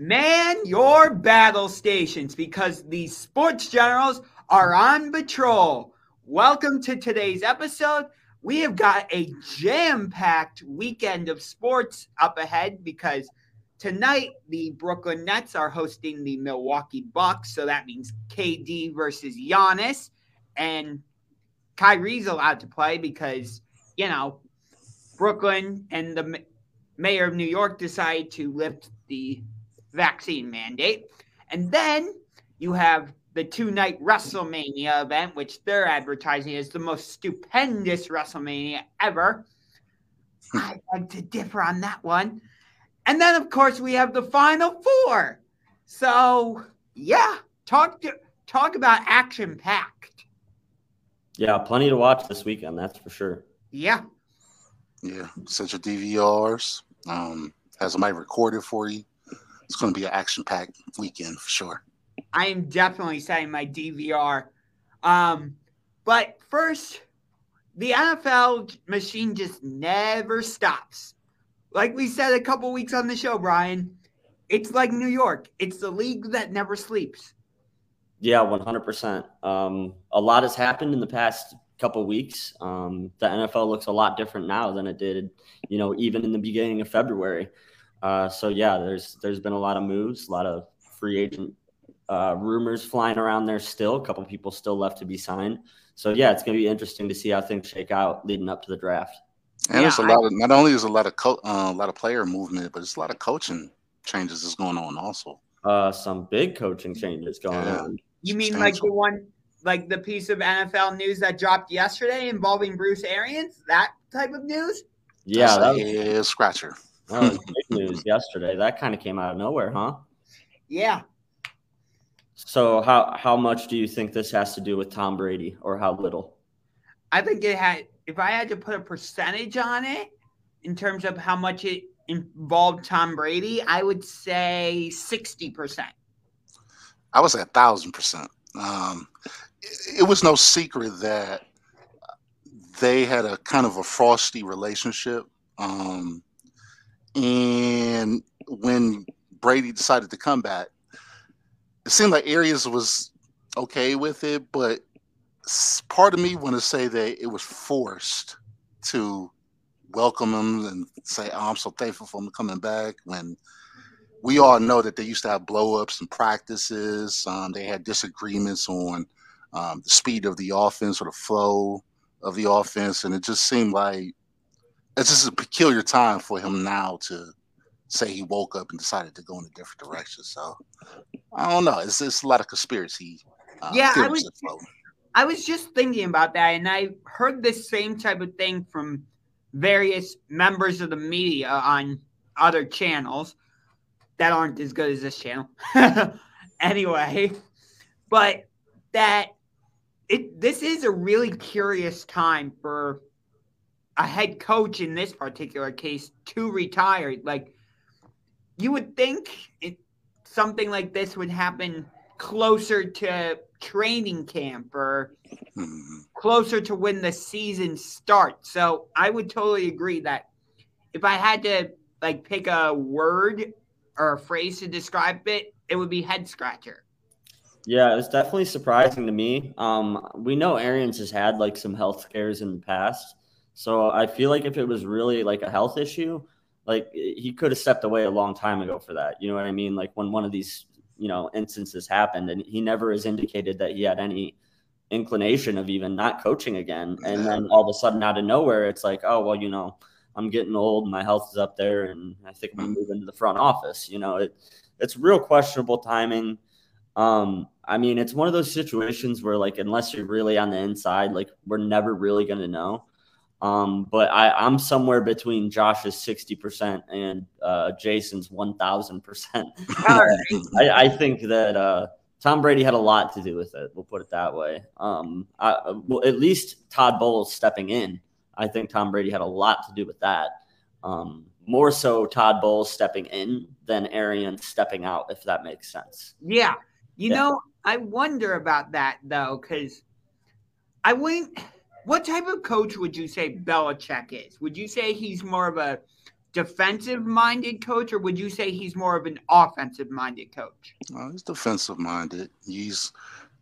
Man your battle stations because the sports generals are on patrol. Welcome to today's episode. We have got a jam packed weekend of sports up ahead because tonight the Brooklyn Nets are hosting the Milwaukee Bucks. So that means KD versus Giannis. And Kyrie's allowed to play because, you know, Brooklyn and the mayor of New York decided to lift the vaccine mandate. And then you have the two night WrestleMania event, which they're advertising as the most stupendous WrestleMania ever. I beg to differ on that one. And then, of course, we have the final four. So, yeah, talk to, talk about action packed. Yeah, plenty to watch this weekend, that's for sure. Yeah. Yeah, set your DVRs. Um, has somebody recorded for you it's going to be an action packed weekend for sure. I am definitely setting my DVR. Um, but first, the NFL machine just never stops. Like we said a couple weeks on the show, Brian, it's like New York. It's the league that never sleeps. Yeah, 100%. Um, a lot has happened in the past couple weeks. Um, the NFL looks a lot different now than it did, you know, even in the beginning of February. Uh, so yeah, there's there's been a lot of moves, a lot of free agent uh, rumors flying around there still. A couple people still left to be signed. So yeah, it's going to be interesting to see how things shake out leading up to the draft. And yeah, there's a I, lot of not only is a lot of co- uh, a lot of player movement, but it's a lot of coaching changes that's going on also. Uh, some big coaching changes going yeah. on. You mean like the one, like the piece of NFL news that dropped yesterday involving Bruce Arians? That type of news? Yeah, that was, a scratcher. That was big news yesterday. That kind of came out of nowhere, huh? Yeah. So how how much do you think this has to do with Tom Brady, or how little? I think it had. If I had to put a percentage on it, in terms of how much it involved Tom Brady, I would say sixty percent. I would say a thousand percent. Um, it, it was no secret that they had a kind of a frosty relationship. Um, and when Brady decided to come back, it seemed like Arians was okay with it, but part of me want to say that it was forced to welcome him and say, oh, I'm so thankful for him coming back. When we all know that they used to have blowups and practices, um, they had disagreements on um, the speed of the offense or the flow of the offense, and it just seemed like it's just a peculiar time for him now to say he woke up and decided to go in a different direction. So I don't know. It's just a lot of conspiracy. Uh, yeah, I was. I was just thinking about that, and I heard this same type of thing from various members of the media on other channels that aren't as good as this channel. anyway, but that it this is a really curious time for a head coach in this particular case to retire. Like you would think it, something like this would happen closer to training camp or mm-hmm. closer to when the season starts. So I would totally agree that if I had to like pick a word or a phrase to describe it, it would be head scratcher. Yeah, it's definitely surprising to me. Um, we know Arians has had like some health scares in the past. So I feel like if it was really like a health issue, like he could have stepped away a long time ago for that. You know what I mean? Like when one of these, you know, instances happened and he never has indicated that he had any inclination of even not coaching again. And then all of a sudden out of nowhere, it's like, oh, well, you know, I'm getting old, my health is up there, and I think I'm gonna move into the front office. You know, it it's real questionable timing. Um, I mean, it's one of those situations where like unless you're really on the inside, like we're never really gonna know. Um, but I, I'm somewhere between Josh's 60% and uh, Jason's 1000%. I, I think that uh, Tom Brady had a lot to do with it. We'll put it that way. Um, I, well, at least Todd Bowles stepping in. I think Tom Brady had a lot to do with that. Um, more so Todd Bowles stepping in than Arians stepping out, if that makes sense. Yeah. You yeah. know, I wonder about that though, because I wouldn't – what type of coach would you say Belichick is? Would you say he's more of a defensive minded coach, or would you say he's more of an offensive minded coach? Uh, he's defensive minded. He's,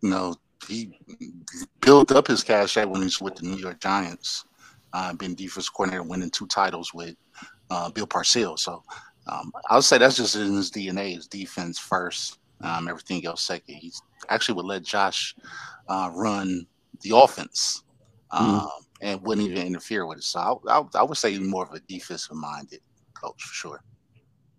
you know, he built up his cache when he's with the New York Giants, uh, being defense coordinator, winning two titles with uh, Bill Parcells. So um, I would say that's just in his DNA. His defense first, um, everything else second. He's actually would let Josh uh, run the offense. Um, mm-hmm and wouldn't even interfere with it. So I, I, I would say he's more of a defensive minded coach for sure.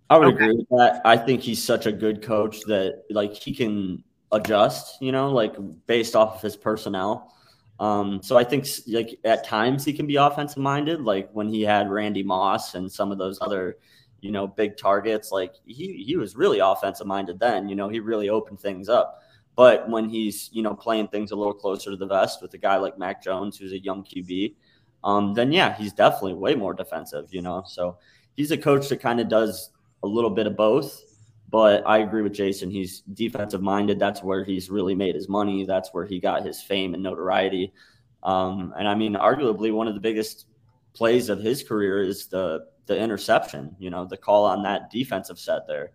I would okay. agree with that. I think he's such a good coach that like he can adjust, you know, like based off of his personnel. Um, so I think like at times he can be offensive minded, like when he had Randy Moss and some of those other, you know, big targets. Like he he was really offensive minded then. You know, he really opened things up. But when he's you know playing things a little closer to the vest with a guy like Mac Jones, who's a young QB, um, then yeah, he's definitely way more defensive. You know, so he's a coach that kind of does a little bit of both. But I agree with Jason. He's defensive minded. That's where he's really made his money. That's where he got his fame and notoriety. Um, and I mean, arguably one of the biggest plays of his career is the the interception. You know, the call on that defensive set there.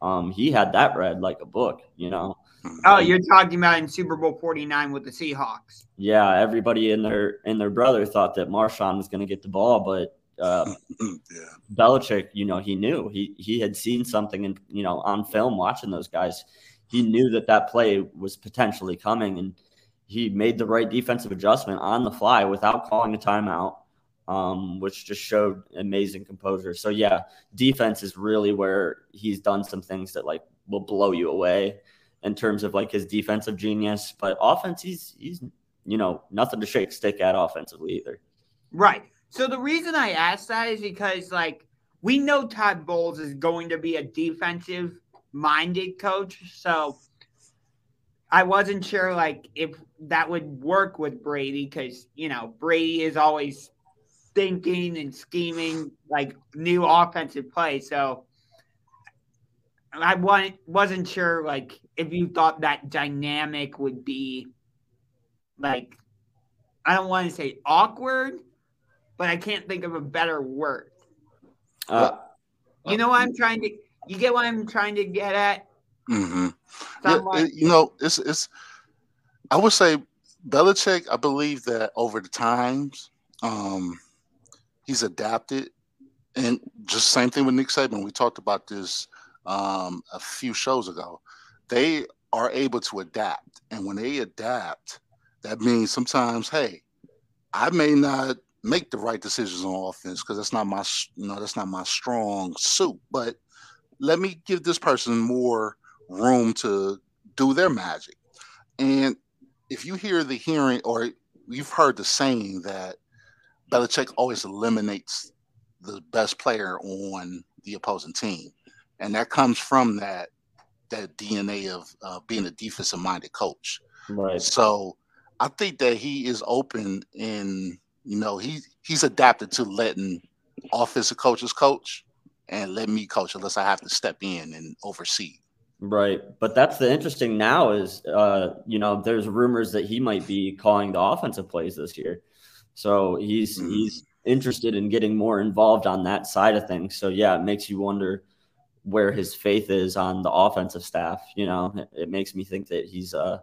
Um, he had that read like a book. You know, Oh, you're talking about in Super Bowl 49 with the Seahawks. Yeah, everybody and their and their brother thought that Marshawn was going to get the ball, but uh, yeah. Belichick, you know, he knew he he had seen something and you know on film watching those guys. He knew that that play was potentially coming, and he made the right defensive adjustment on the fly without calling a timeout, um, which just showed amazing composure. So yeah, defense is really where he's done some things that like will blow you away in terms of like his defensive genius, but offense, he's he's you know nothing to shake stick at offensively either. Right. So the reason I asked that is because like we know Todd Bowles is going to be a defensive minded coach, so I wasn't sure like if that would work with Brady because you know Brady is always thinking and scheming like new offensive play. So I wasn't sure like if you thought that dynamic would be like I don't want to say awkward, but I can't think of a better word. Uh, you know what I'm trying to you get what I'm trying to get at? Mm-hmm. Yeah, you know, it's it's I would say Belichick, I believe that over the times, um, he's adapted. And just same thing with Nick Saban. We talked about this um, a few shows ago. They are able to adapt, and when they adapt, that means sometimes, hey, I may not make the right decisions on offense because that's not my, you know, that's not my strong suit. But let me give this person more room to do their magic. And if you hear the hearing or you've heard the saying that Belichick always eliminates the best player on the opposing team and that comes from that that DNA of uh, being a defensive minded coach. Right. So I think that he is open and you know he he's adapted to letting offensive coaches coach and let me coach unless I have to step in and oversee. Right. But that's the interesting now is uh, you know, there's rumors that he might be calling the offensive plays this year. So he's mm-hmm. he's interested in getting more involved on that side of things. So yeah, it makes you wonder where his faith is on the offensive staff. You know, it, it makes me think that he's uh,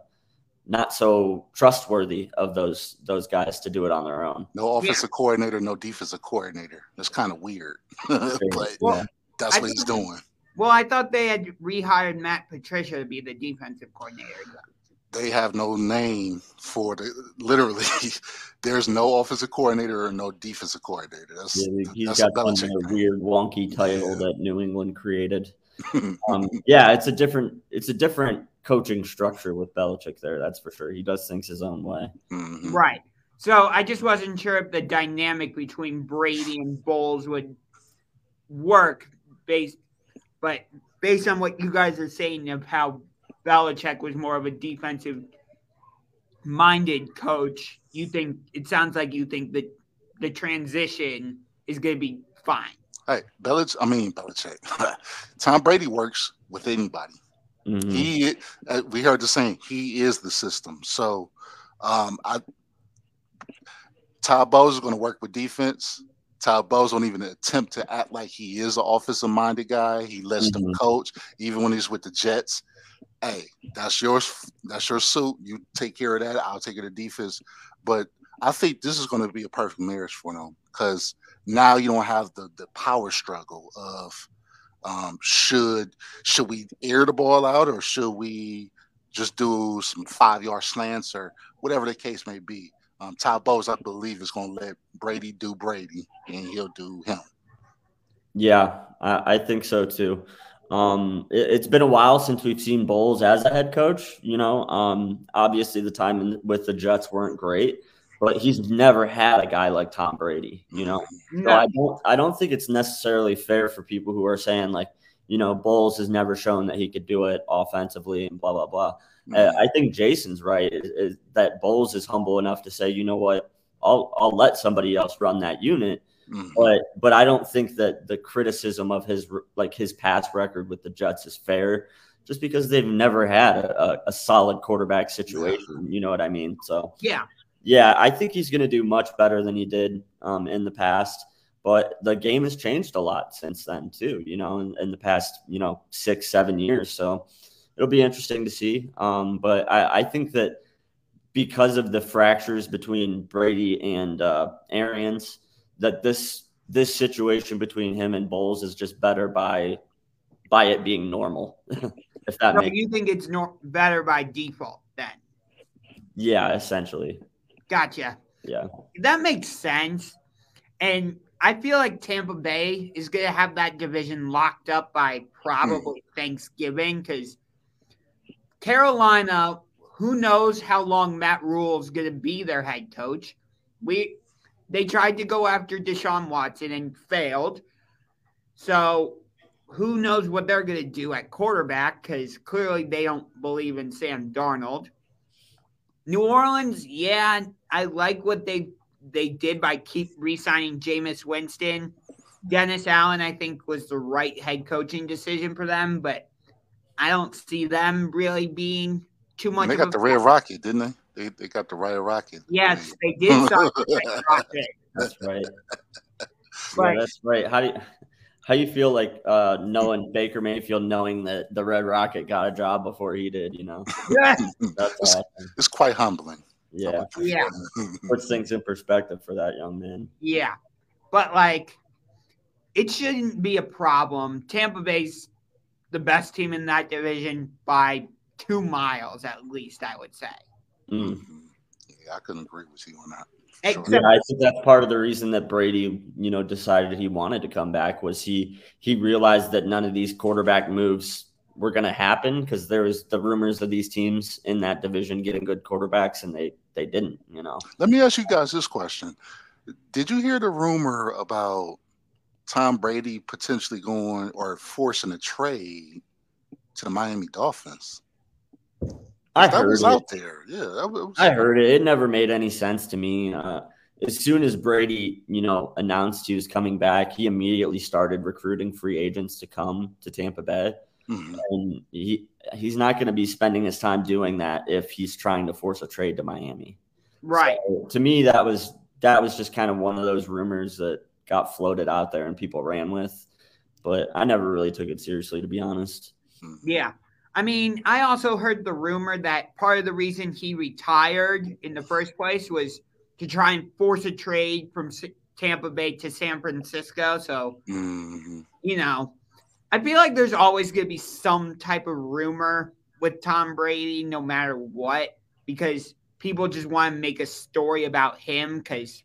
not so trustworthy of those those guys to do it on their own. No offensive yeah. coordinator, no defensive coordinator. That's kind of weird, but well, that's what he's doing. Well, I thought they had rehired Matt Patricia to be the defensive coordinator they have no name for the literally there's no offensive coordinator or no defensive coordinator. That's, yeah, he's that's got some weird wonky title yeah. that New England created. um, yeah, it's a different it's a different coaching structure with Belichick there. That's for sure. He does things his own way. Mm-hmm. Right. So I just wasn't sure if the dynamic between Brady and Bowles would work based, but based on what you guys are saying of how Belichick was more of a defensive minded coach, you think it sounds like you think that the transition is going to be fine. Hey, Belichick, I mean Belichick. Tom Brady works with anybody. Mm-hmm. He, uh, we heard the saying, he is the system. So, um, I, Todd Bowles is going to work with defense. Todd Bowles won't even attempt to act like he is an offensive minded guy. He lets Mhm. them coach, even when he's with the Jets. Hey, that's yours. That's your suit. You take care of that. I'll take care of the defense. But I think this is going to be a perfect marriage for them because now you don't have the the power struggle of um, should should we air the ball out or should we just do some five yard slants or whatever the case may be. Um, Todd Bowles, I believe, is going to let Brady do Brady, and he'll do him. Yeah, I, I think so too. Um, it, has been a while since we've seen Bowles as a head coach. You know, um, obviously the time in, with the Jets weren't great, but he's never had a guy like Tom Brady. You know, so I don't I don't think it's necessarily fair for people who are saying like, you know, Bowles has never shown that he could do it offensively and blah blah blah. Uh, I think Jason's right is, is that Bowles is humble enough to say, you know what, I'll I'll let somebody else run that unit, Mhm. but but I don't think that the criticism of his like his past record with the Jets is fair, just because they've never had a, a, a solid quarterback situation. You know what I mean? So yeah, yeah, I think he's going to do much better than he did um, in the past. But the game has changed a lot since then too. You know, in, in the past you know six seven years. So it'll be interesting to see. Um, but I, I think that because of the fractures between Brady and uh, Arians, that this this situation between him and Bowles is just better by by it being normal. if that so makes you think it's no, better by default then? yeah, essentially Gotcha. yeah. That makes sense. And I feel like Tampa Bay is going to have that division locked up by probably hmm. Thanksgiving because Carolina, who knows how long Matt Rhule is going to be their head coach. We they tried to go after Deshaun Watson and failed. So who knows what they're going to do at quarterback because clearly they don't believe in Sam Darnold. New Orleans, yeah, I like what they they did by keep re-signing Jameis Winston. Dennis Allen, I think, was the right head coaching decision for them, but I don't see them really being too much. they of got the Red Rocket, didn't they? They, they got the Red Rocket. Yes, they did sign the Red Rocket. That's right. But- yeah, that's right. How do you how you feel like uh, knowing Baker Mayfield knowing that the Red Rocket got a job before he did? You know, that's it's, awesome. it's quite humbling. Yeah, Yeah. puts things in perspective for that young man. Yeah. But like it shouldn't be a problem. Tampa Bay's the best team in that division by two miles at least, I would say. Mm. Yeah, I couldn't agree with you on that. Except- Yeah, I think that's part of the reason that Brady, you know, decided he wanted to come back was he he realized that none of these quarterback moves were going to happen because there was the rumors of these teams in that division getting good quarterbacks and they they didn't, you know. Let me ask you guys this question: Did you hear the rumor about Tom Brady potentially going or forcing a trade to the Miami Dolphins? I that heard was it. out there. Yeah, that was, I heard it. It never made any sense to me. Uh, as soon as Brady, you know, announced he was coming back, he immediately started recruiting free agents to come to Tampa Bay. Mhm. And he he's not going to be spending his time doing that if he's trying to force a trade to Miami. right. So, to me, that was that was just kind of one of those rumors that got floated out there and people ran with. But I never really took it seriously, to be honest. Mhm. Yeah. I mean, I also heard the rumor that part of the reason he retired in the first place was to try and force a trade from Tampa Bay to San Francisco. So, Mhm. you know, I feel like there's always going to be some type of rumor with Tom Brady, no matter what, because people just want to make a story about him. Because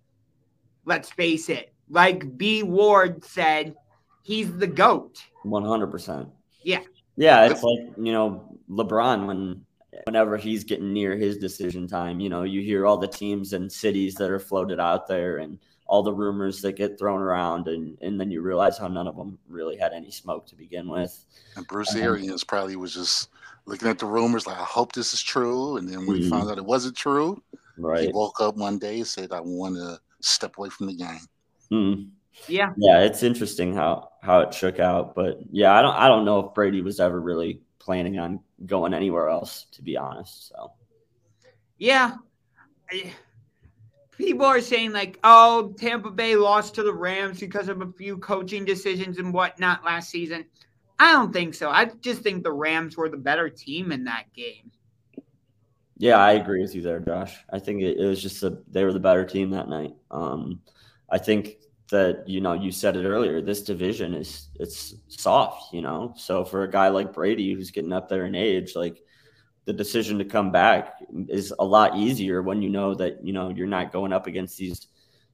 let's face it, like B. Ward said, he's the GOAT. One hundred percent. Yeah. Yeah, it's like you know LeBron when whenever he's getting near his decision time, you know, you hear all the teams and cities that are floated out there and all the rumors that get thrown around, and and then you realize how none of them really had any smoke to begin with. And Bruce Uh-huh. Arians probably was just looking at the rumors like, I hope this is true. And then when he Mhm. found out it wasn't true, right. he woke up one day and said, I want to step away from the game. Mm. Yeah. Yeah, it's interesting how how it shook out, but yeah, I don't I don't know if Brady was ever really planning on going anywhere else, to be honest. So Yeah. People are saying like, oh, Tampa Bay lost to the Rams because of a few coaching decisions and whatnot last season. I don't think so. I just think the Rams were the better team in that game. Yeah, I agree with you there, Josh. I think it, it was just a, they were the better team that night. Um, I think that you know you said it earlier. This division is it's soft, you know. So for a guy like Brady who's getting up there in age, like the decision to come back is a lot easier when you know that you know you're not going up against these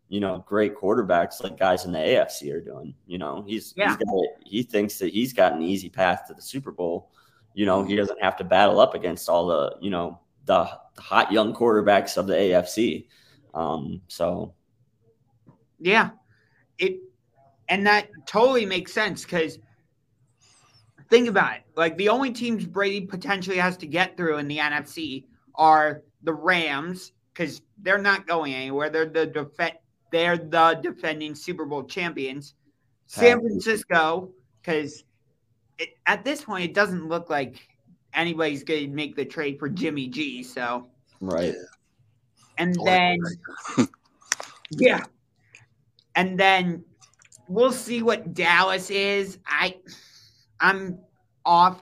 you know great quarterbacks like guys in the AFC are doing. You know, he's, yeah. he's got, he thinks that he's got an easy path to the Super Bowl. You know, he doesn't have to battle up against all the you know the hot young quarterbacks of the AFC. Um, so yeah, it and that totally makes sense because think about it. Like the only teams Brady potentially has to get through in the NFC are the Rams because they're not going anywhere. They're the def- they're the defending Super Bowl champions. San Francisco because at this point it doesn't look like anybody's going to make the trade for Jimmy G. So right, and then yeah, and then we'll see what Dallas is. I I'm off.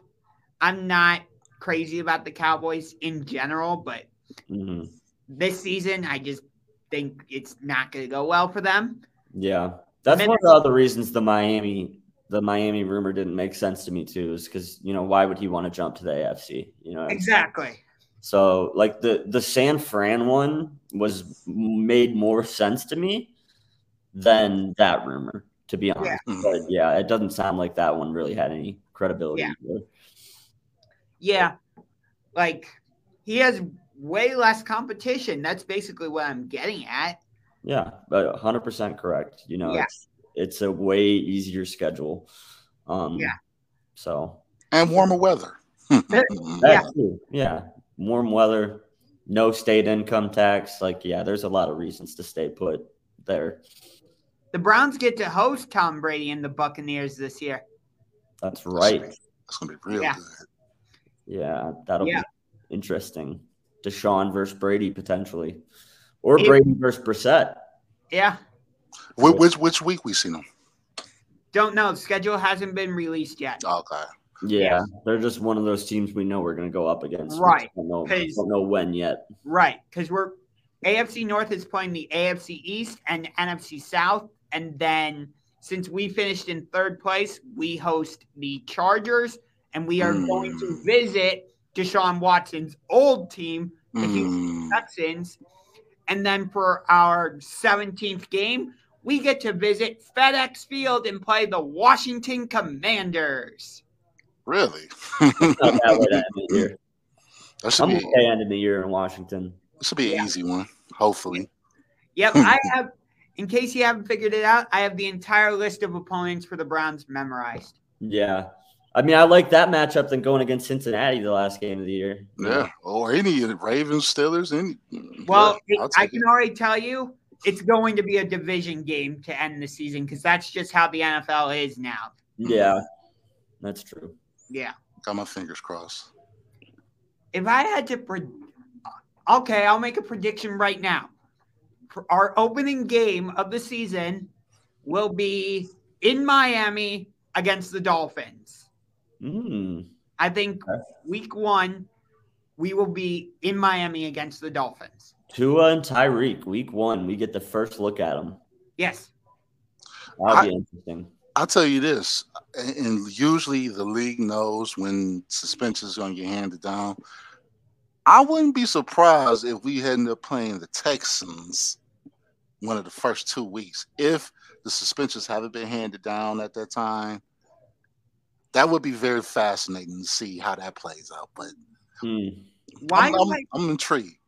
I'm not crazy about the Cowboys in general, but mm-hmm. this season I just think it's not going to go well for them. Yeah, that's one of the other reasons the Miami the Miami rumor didn't make sense to me too, is because you know why would he want to jump to the AFC? You know exactly. So like the the San Fran one was made more sense to me than that rumor, to be honest. Yeah. But yeah, it doesn't sound like that one really had any credibility. Yeah. yeah. Like he has way less competition. That's basically what I'm getting at. Yeah, but 100% correct. You know, yeah. it's, it's a way easier schedule. Um, yeah. So, and warmer weather. yeah. Too. Yeah. Warm weather, no state income tax. Like, yeah, there's a lot of reasons to stay put there. The Browns get to host Tom Brady and the Buccaneers this year. That's right. That's gonna be, real yeah. good. Yeah, that'll yeah. be interesting. Deshaun versus Brady potentially, or it, Brady versus Brissett. Yeah. Which, which which week we seen them? Don't know. Schedule hasn't been released yet. Okay. Yeah, yeah, they're just one of those teams we know we're going to go up against. Right. Don't know, don't know when yet. Right, because we're AFC North is playing the AFC East and NFC South, and then since we finished in third place, we host the Chargers, and we are mm. going to hmm. visit Deshaun Watson's old team, the mm. Houston Texans. And then for our 17th game, we get to visit FedEx Field and play the Washington Commanders. Really? that year. That should I'm be okay ending the year in Washington. This will be an yeah. easy one, hopefully. Yep, I have in case you haven't figured it out, I have the entire list of opponents for the Browns memorized. Yeah. I mean, I like that matchup than going against Cincinnati the last game of the year. Yeah, or any Ravens, Steelers, any. Well, yeah, I can it. already tell you it's going to be a division game to end the season because that's just how the NFL is now. Yeah, that's true. Yeah. Got my fingers crossed. If I had to, pre- okay, I'll make a prediction right now our opening game of the season will be in Miami against the Dolphins. Mm. I think week one, we will be in Miami against the Dolphins. Tua and Tyreek, week one, we get the first look at them. Yes. That'll be interesting. I'll tell you this, and usually the league knows when suspension is going to get handed down. I wouldn't be surprised if we ended up playing the Texans one of the first two weeks. If the suspensions haven't been handed down at that time, that would be very fascinating to see how that plays out. But hmm. why I'm, I'm, I, I'm intrigued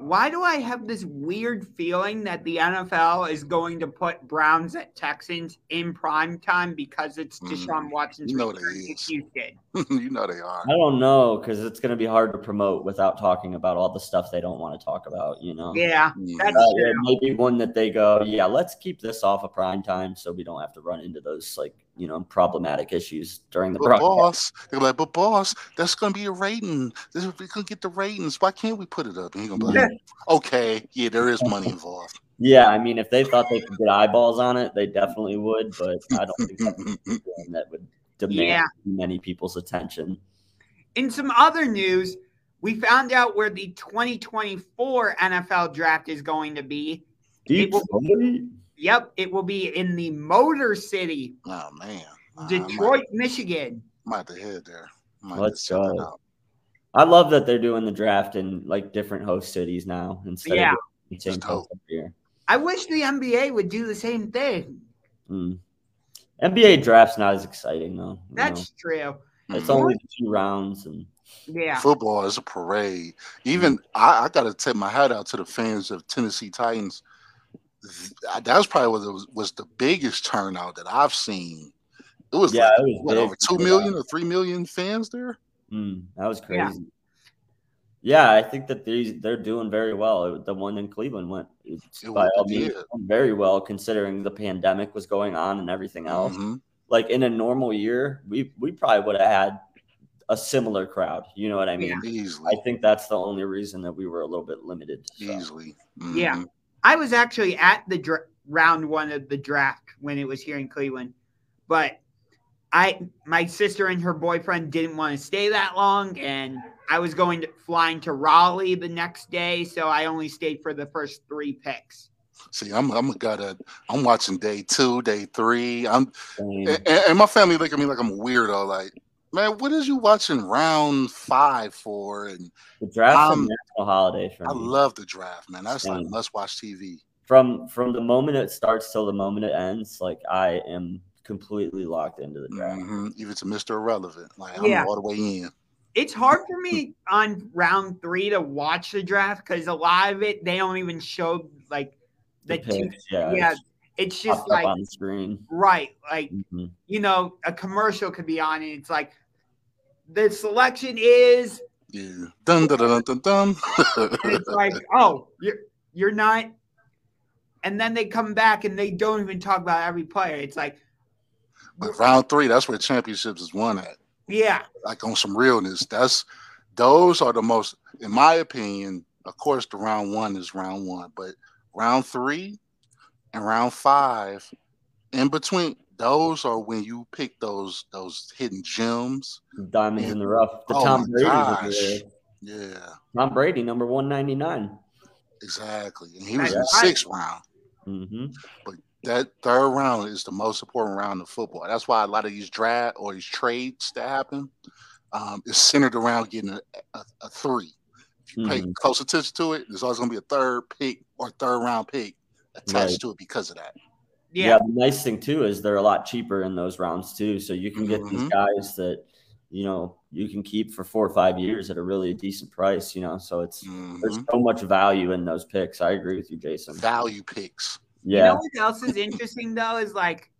why do I have this weird feeling that the NFL is going to put Browns at Texans in prime time because it's mm. Deshaun mm, Watson's you know return to Houston? you know they are. I don't know because it's going to be hard to promote without talking about all the stuff they don't want to talk about. You know? Yeah, that's uh, true. Maybe one that they go, yeah, let's keep this off of prime time so we don't have to run into those like you know problematic issues during the But broadcast. boss, they're like, but boss, that's gonna be a rating. This is, we gonna get the ratings. Why can't we put it up? And he's gonna be like, okay, yeah, there is money involved. Yeah, I mean, if they thought they could get eyeballs on it, they definitely would. But I don't think that would demand Yeah. many people's attention. In some other news, we found out where the 2024 NFL draft is going to be. It Detroit? Yep, it will be in the Motor City, oh man, I Detroit, Michigan. might, might have to head there. Might Let's have to check that go. out. I love that they're doing the draft in like different host cities now instead Yeah. of the same It's host dope. year. I wish the NBA would do the same thing. Mm. NBA draft's not as exciting though. you That's true. know. it's Mhm. only two rounds, and Yeah. Football is a parade. Even I, I got to tip my hat out to the fans of Tennessee Titans. Th- That was probably what was, was the biggest turnout that I've seen. It was yeah, like it was what, over two for million that. or three million fans there. Mm, that was crazy. Yeah. I think that these they're doing very well. The one in Cleveland went by all means very well considering the pandemic was going on and everything else. Mhm. Like in a normal year, we we probably would have had a similar crowd. You know what I mean? Easily, I think that's the only reason that we were a little bit limited. so. easily. Yeah. I was actually at the dra- round one of the draft when it was here in Cleveland, but I my sister and her boyfriend didn't want to stay that long, and I was going to flying to Raleigh the next day, so I only stayed for the first three picks. See, I'm I'm a guy that I'm watching day two, day three. I'm Same. and, and my family look at me like I'm a weirdo. Like, man, what is you watching round five for? And The draft's a Um, national holiday for I me. love the draft, man. That's like must watch TV. from from the moment it starts till the moment it ends. Like I am completely locked into the draft. hmm Even to Mr. Irrelevant, like I'm Yeah. all the way in. It's hard for me on round three to watch the draft because a lot of it they don't even show like the, The two. yeah, Yeah, it's it's just like on the screen. right, like Mhm. you know, a commercial could be on and it's like the selection is Yeah. Dun dun dun dun dun. it's like, oh, you're you're not and then they come back and they don't even talk about every player. It's like but round three, that's where championships is won at. yeah, Like on some realness. That's those are the most, in my opinion. Of course, the round one is round one, but round three and round five, in between, those are when you pick those those hidden gems. Diamonds in the rough. The Oh Tom my Brady. gosh. Yeah, Tom Brady, number one ninety nine. exactly. And he was in the sixth round. Mm-hmm. But that third round is the most important round of football. That's why a lot of these draft or these trades that happen um, is centered around getting a, a, a three. If you pay Mhm. close attention to it, there's always going to be a third pick or third round pick attached Right. to it because of that. Yeah. yeah, The nice thing too is they're a lot cheaper in those rounds too. So you can get these Mhm. guys that you know you can keep for four or five years at a really decent price. You know, so it's there's Mhm. so much value in those picks. I agree with you, Jason. Value picks. Yeah. You Yeah. know what else is interesting though is like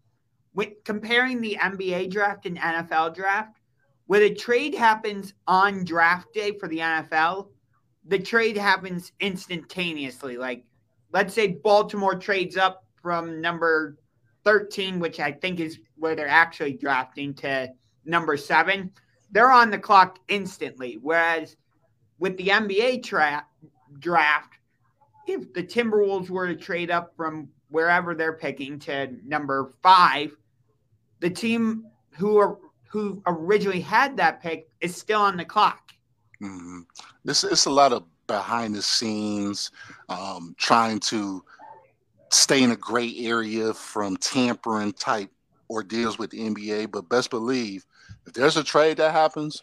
when comparing the NBA draft and NFL draft, when a trade happens on draft day for the NFL, the trade happens instantaneously. Like let's say Baltimore trades up from number 13, which I think is where they're actually drafting to number seven, they're on the clock instantly. Whereas with the NBA tra- draft, if the Timberwolves were to trade up from wherever they're picking to number five, the team who are who originally had that pick is still on the clock. hmm This it's a lot of behind the scenes, um, trying to stay in a gray area from tampering type ordeals with the NBA. But best believe, if there's a trade that happens,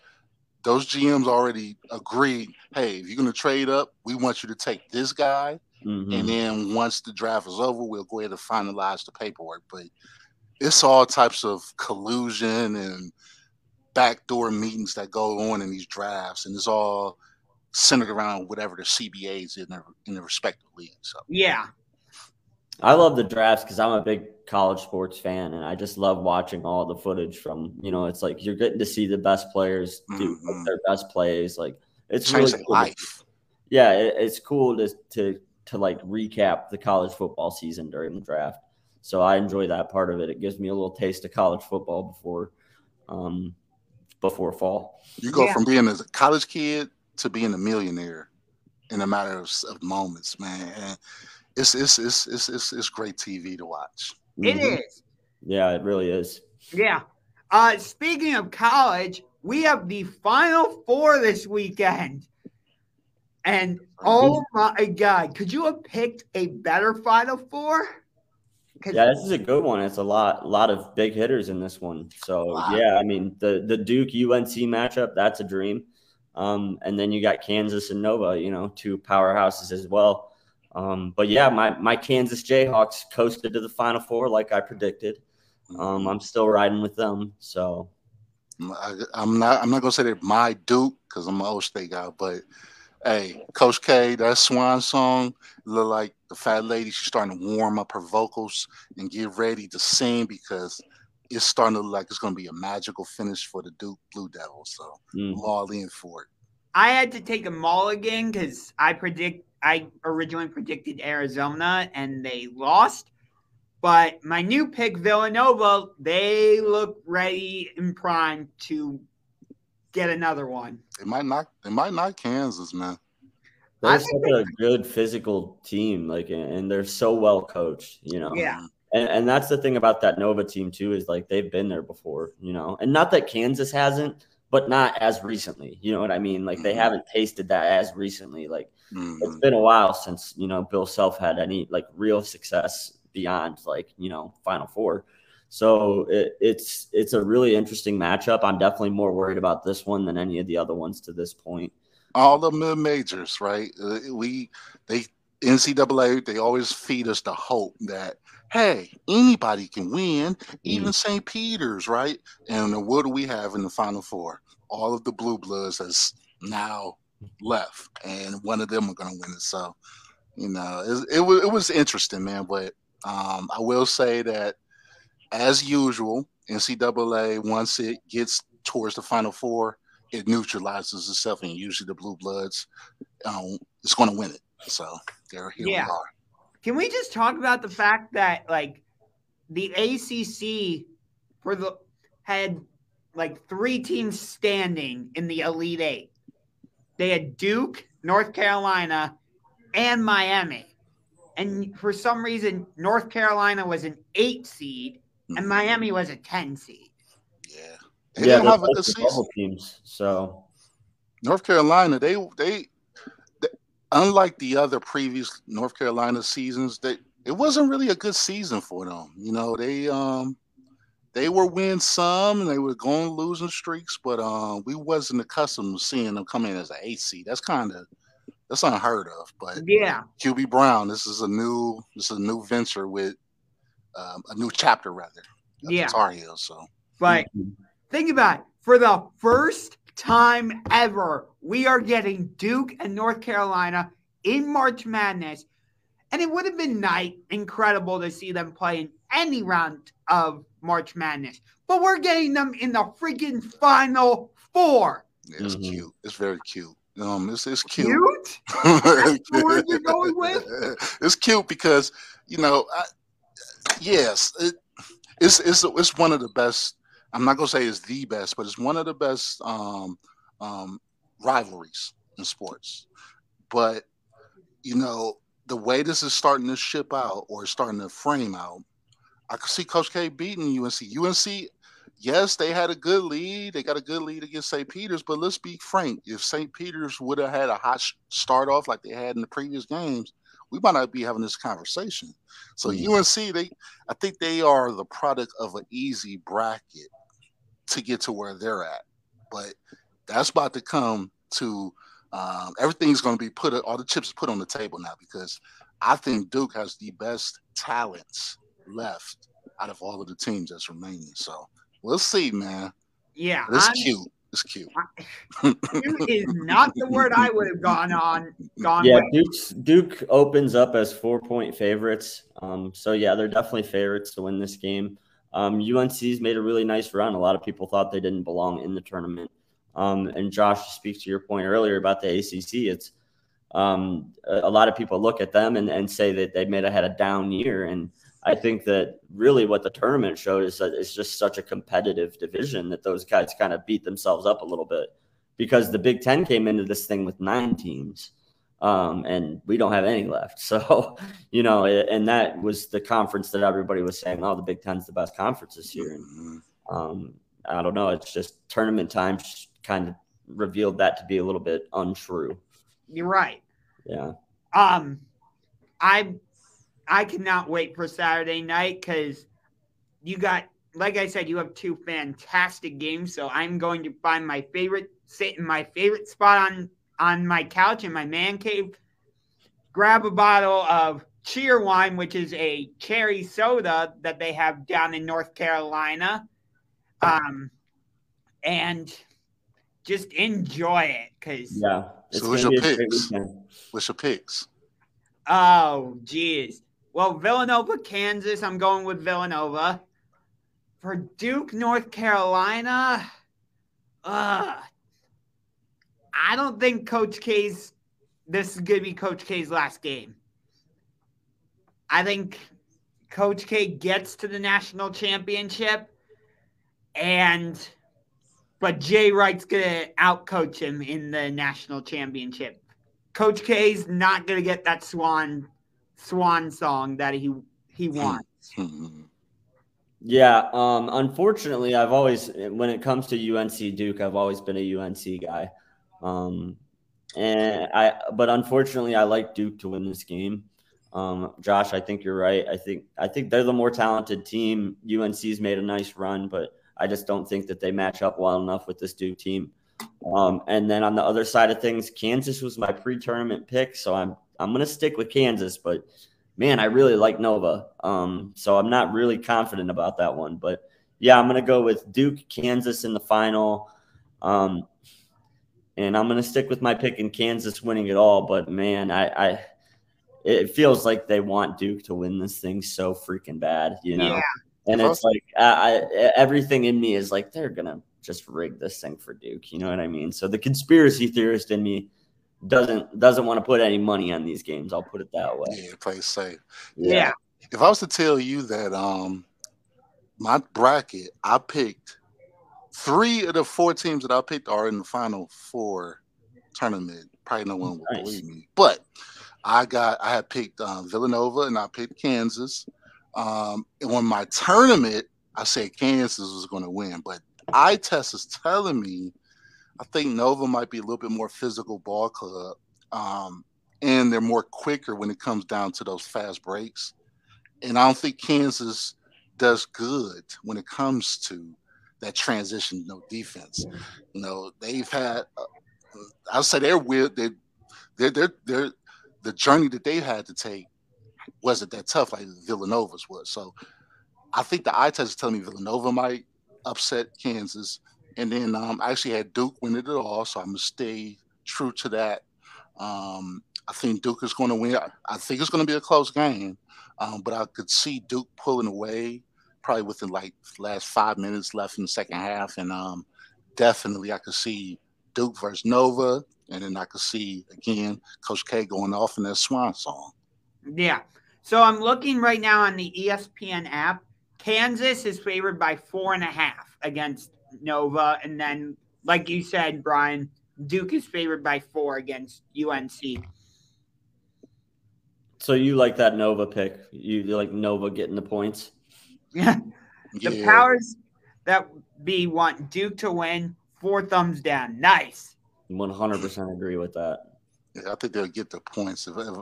those GMs already agreed. Hey, if you're going to trade up, we want you to take this guy, Mhm. and then once the draft is over, we'll go ahead and finalize the paperwork. But it's all types of collusion and backdoor meetings that go on in these drafts, and it's all centered around whatever the CBAs in their in the respective leagues. So Yeah. I love the drafts because I'm a big college sports fan, and I just love watching all the footage from. You know, it's like you're getting to see the best players do Mhm. their best plays. Like it's change really their cool life. yeah, it, it's cool to to to like recap the college football season during the draft. So I enjoy that part of it. It gives me a little taste of college football before um, before fall. You go Yeah. from being a college kid to being a millionaire in a matter of, of moments, man. And it's it's, it's it's it's it's great TV to watch. It Mhm. is. Yeah, it really is. Yeah. Uh, speaking of college, we have the Final Four this weekend. And oh my God, could you have picked a better Final Four? Yeah, this is a good one. It's a lot, lot of big hitters in this one. So Wow. yeah, I mean the the Duke UNC matchup, that's a dream. Um, and then you got Kansas and Nova, you know, two powerhouses as well. Um, but yeah, my my Kansas Jayhawks coasted to the Final Four like I predicted. Um, I'm still riding with them. So I, I'm not I'm not gonna say they're my Duke because I'm an old state guy, but hey, Coach K, that Swan song look like the fat lady. She's starting to warm up her vocals and get ready to sing because it's starting to look like it's gonna be a magical finish for the Duke Blue Devils. So mm, I'm all in for it. I had to take a mulligan because I predict I originally predicted Arizona and they lost. But my new pick, Villanova, they look ready and primed to get another one. They might not they might not Kansas, man. I they're think such a good physical team, like, and they're so well coached. You know, Yeah. And, and that's the thing about that Nova team too is like they've been there before, you know, and not that Kansas hasn't, but not as recently. You know what I mean? Like they Mhm. haven't tasted that as recently. Like Mhm. it's been a while since you know Bill Self had any like real success beyond like you know Final Four. So it, it's it's a really interesting matchup. I'm definitely more worried about this one than any of the other ones to this point. all the mid majors, right? Uh, we they NCAA they always feed us the hope that hey anybody can win, even St. Peter's, right? And what do we have in the Final Four? All of the blue bloods has now left, and one of them are going to win it. So you know it, it was it was interesting, man. But um, I will say that as usual, NCAA once it gets towards the Final Four it neutralizes itself, and usually the blue bloods um, is going to win it. So there, here Yeah. we are. Can we just talk about the fact that like the ACC for the had like three teams standing in the Elite Eight. They had Duke, North Carolina, and Miami. And for some reason, North Carolina was an eight seed and Mhm. Miami was a 10 seed. Yeah, they yeah, didn't have a good season. teams. So North Carolina, they, they they unlike the other previous North Carolina seasons, they it wasn't really a good season for them. You know, they um they were winning some and they were going losing streaks, but um we wasn't accustomed to seeing them come in as an eight seed. That's kind of that's unheard of. But Yeah. QB Brown, this is a new this is a new venture with um, a new chapter rather. Yeah. Tar Heels. So But think about it. For the first time ever, we are getting Duke and North Carolina in March Madness. And it would have been night incredible to see them play in any round of March Madness. But we're getting them in the freaking final four. yeah, it's Mhm. cute. It's very cute. Um, it's it's cute. Cute? the word you're going with? it's cute because you know, I, yes, it, it's it's it's one of the best. I'm not gonna say it's the best, but it's one of the best um, um, rivalries in sports. But you know, the way this is starting to ship out or starting to frame out, I could see Coach K beating UNC. UNC, yes, they had a good lead. They got a good lead against St. Peter's, but let's be frank. If St. Peter's would have had a hot start off like they had in the previous games, we might not be having this conversation. So Mhm. UNC, they, I think they are the product of an easy bracket to get to where they're at, but that's about to come to. Um, everything's going to be put. All the chips put on the table now because I think Duke has the best talents left out of all of the teams that's remaining. So we'll see, man. Yeah. It's I'm- cute. It's cute. Cute is not the word I would have gone on. Gone yeah, with. Duke's, Duke opens up as four point favorites. Um, so yeah, they're definitely favorites to win this game. Um, UNC's made a really nice run. A lot of people thought they didn't belong in the tournament. Um, and Josh, to speak to your point earlier about the ACC, it's um, a, a lot of people look at them and, and say that they may have had a down year. And I think that really what the tournament showed is that it's just such a competitive division that those guys kind of beat themselves up a little bit because the Big Ten came into this thing with nine teams. Um, and we don't have any left. So, you know, and that was the conference that everybody was saying, oh, the Big Ten's the best conference this year. And, mm-hmm. um, I don't know. It's just tournament time kind of revealed that to be a little bit untrue. You're right. Yeah. Um, I I cannot wait for Saturday night because you got, like I said, you have two fantastic games. So I'm going to find my favorite, sit in my favorite spot on on my couch in my man cave, grab a bottle of Cheerwine, which is a cherry soda that they have down in North Carolina, um, and just enjoy it because yeah. So what's your picks? What's your picks? Oh, geez. Well, Villanova, Kansas. I'm going with Villanova. For Duke, North Carolina, uh, I don't think Coach K's. This is to be Coach K's last game. I think Coach K gets to the national championship, and but Jay Wright's going to outcoach him in the national championship. Coach K's not going to get that swan swan song that he he hmm. wants. Yeah, um, unfortunately, I've always when it comes to UNC Duke, I've always been a UNC guy. Um, and I but unfortunately, I like Duke to win this game. Um, Josh, I think you're right. I think I think they're the more talented team. UNC's made a nice run, but I just don't think that they match up well enough with this Duke team. Um, and then on the other side of things, Kansas was my pre-tournament pick, so I'm I'm going to stick with Kansas, but man, I really like Nova. Um, so I'm not really confident about that one. But yeah, I'm going to go with Duke, Kansas in the final. Um, and I'm going to stick with my pick in Kansas winning it all. But man, I, I, it feels like they want Duke to win this thing so freaking bad, you know? Yeah. And it's like I, I, everything in me is like they're gonna just rig this thing for Duke. You know what I mean? So the conspiracy theorist in me doesn't doesn't want to put any money on these games. I'll put it that way. Yeah, play safe. Yeah. yeah. If I was to tell you that um my bracket, I picked three of the four teams that I picked are in the final four tournament. Probably no one will nice. believe me, but I got I had picked um, Villanova and I picked Kansas. Um, and when my tournament, I said Kansas was going to win, but I test is telling me I think Nova might be a little bit more physical ball club, um, and they're more quicker when it comes down to those fast breaks. And I don't think Kansas does good when it comes to that transition, no defense. You know, they've had, uh, I'll say they're weird. They, they're, they're, they're, the journey that they had to take wasn't that tough like Villanova's was. So I think the eye test is telling me Villanova might upset Kansas. And then um, I actually had Duke win it all, so I'm gonna stay true to that. Um, I think Duke is going to win. I think it's going to be a close game, um, but I could see Duke pulling away probably within like last five minutes left in the second half, and um, definitely I could see Duke versus Nova, and then I could see again Coach K going off in that swan song. Yeah. So I'm looking right now on the ESPN app. Kansas is favored by four and a half against Nova, and then, like you said, Brian, Duke is favored by four against UNC. So you like that Nova pick? You like Nova getting the points? Yeah. the yeah. powers that be want Duke to win. Four thumbs down. Nice. One hundred percent agree with that. Yeah, I think they'll get the points. If, if,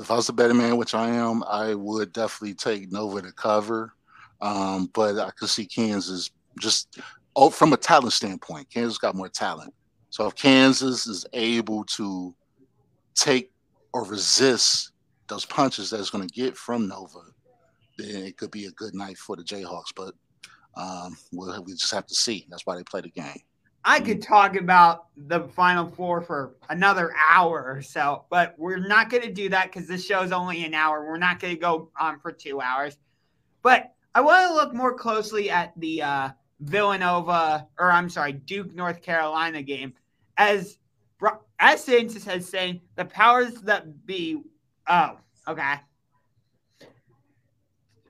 if I was a betting man, which I am, I would definitely take Nova to cover. Um, but I could see Kansas just oh, from a talent standpoint, Kansas got more talent. So if Kansas is able to take or resist those punches that's going to get from Nova, then it could be a good night for the Jayhawks. But um, we'll, we just have to see. That's why they play the game. I could talk about the Final Four for another hour or so, but we're not going to do that because this show's only an hour. We're not going to go on for two hours. But I want to look more closely at the uh, Villanova, or I'm sorry, Duke, North Carolina game, as as Saints has saying the powers that be. Oh, okay.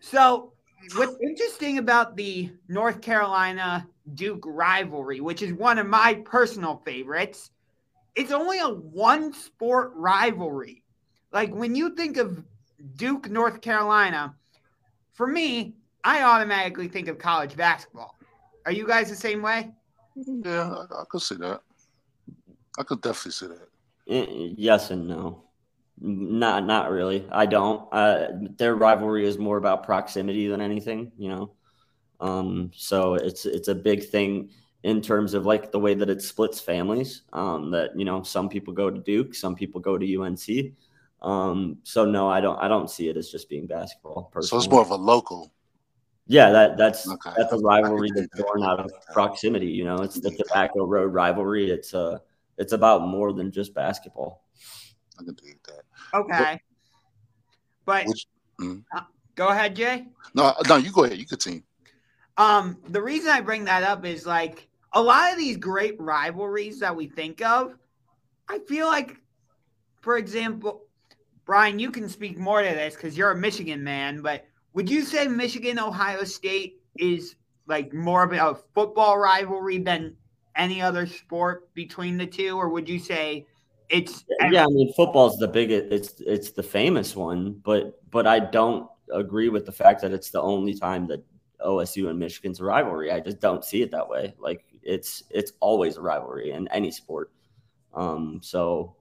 So, what's interesting about the North Carolina Duke rivalry, which is one of my personal favorites, it's only a one sport rivalry. Like when you think of Duke, North Carolina, for me, I automatically think of college basketball. Are you guys the same way? Yeah, I, I could see that. I could definitely see that. Yes and no. Not not really. I don't. Uh, their rivalry is more about proximity than anything, you know. Um, so it's it's a big thing in terms of like the way that it splits families. Um, that you know, some people go to Duke, some people go to UNC. Um, so no, I don't. I don't see it as just being basketball. Personally. So it's more of a local. Yeah, that that's okay. that's a rivalry that's born out of proximity. You know, it's the Tobacco Road rivalry. It's uh it's about more than just basketball. I can believe that. Okay, but, but Which, mm-hmm. uh, go ahead, Jay. No, no, you go ahead. You continue. Um, the reason I bring that up is like a lot of these great rivalries that we think of. I feel like, for example, Brian, you can speak more to this because you're a Michigan man, but would you say Michigan Ohio State is like more of a football rivalry than any other sport between the two, or would you say it's yeah? I mean, football's the biggest. It's it's the famous one, but but I don't agree with the fact that it's the only time that OSU and Michigan's a rivalry. I just don't see it that way. Like it's it's always a rivalry in any sport. Um, so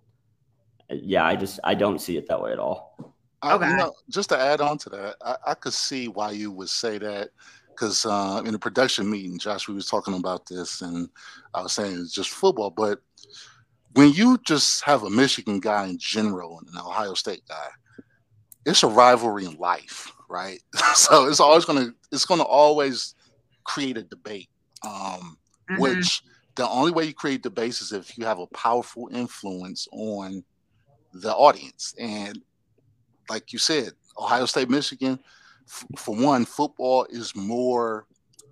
yeah, I just I don't see it that way at all. Okay. I, you know, just to add on to that, I, I could see why you would say that because uh, in the production meeting, Josh, we was talking about this, and I was saying it's just football. But when you just have a Michigan guy in general and an Ohio State guy, it's a rivalry in life, right? so it's always gonna it's gonna always create a debate. Um, mm-hmm. Which the only way you create debates is if you have a powerful influence on the audience. And like you said, Ohio State, Michigan, f- for one, football is more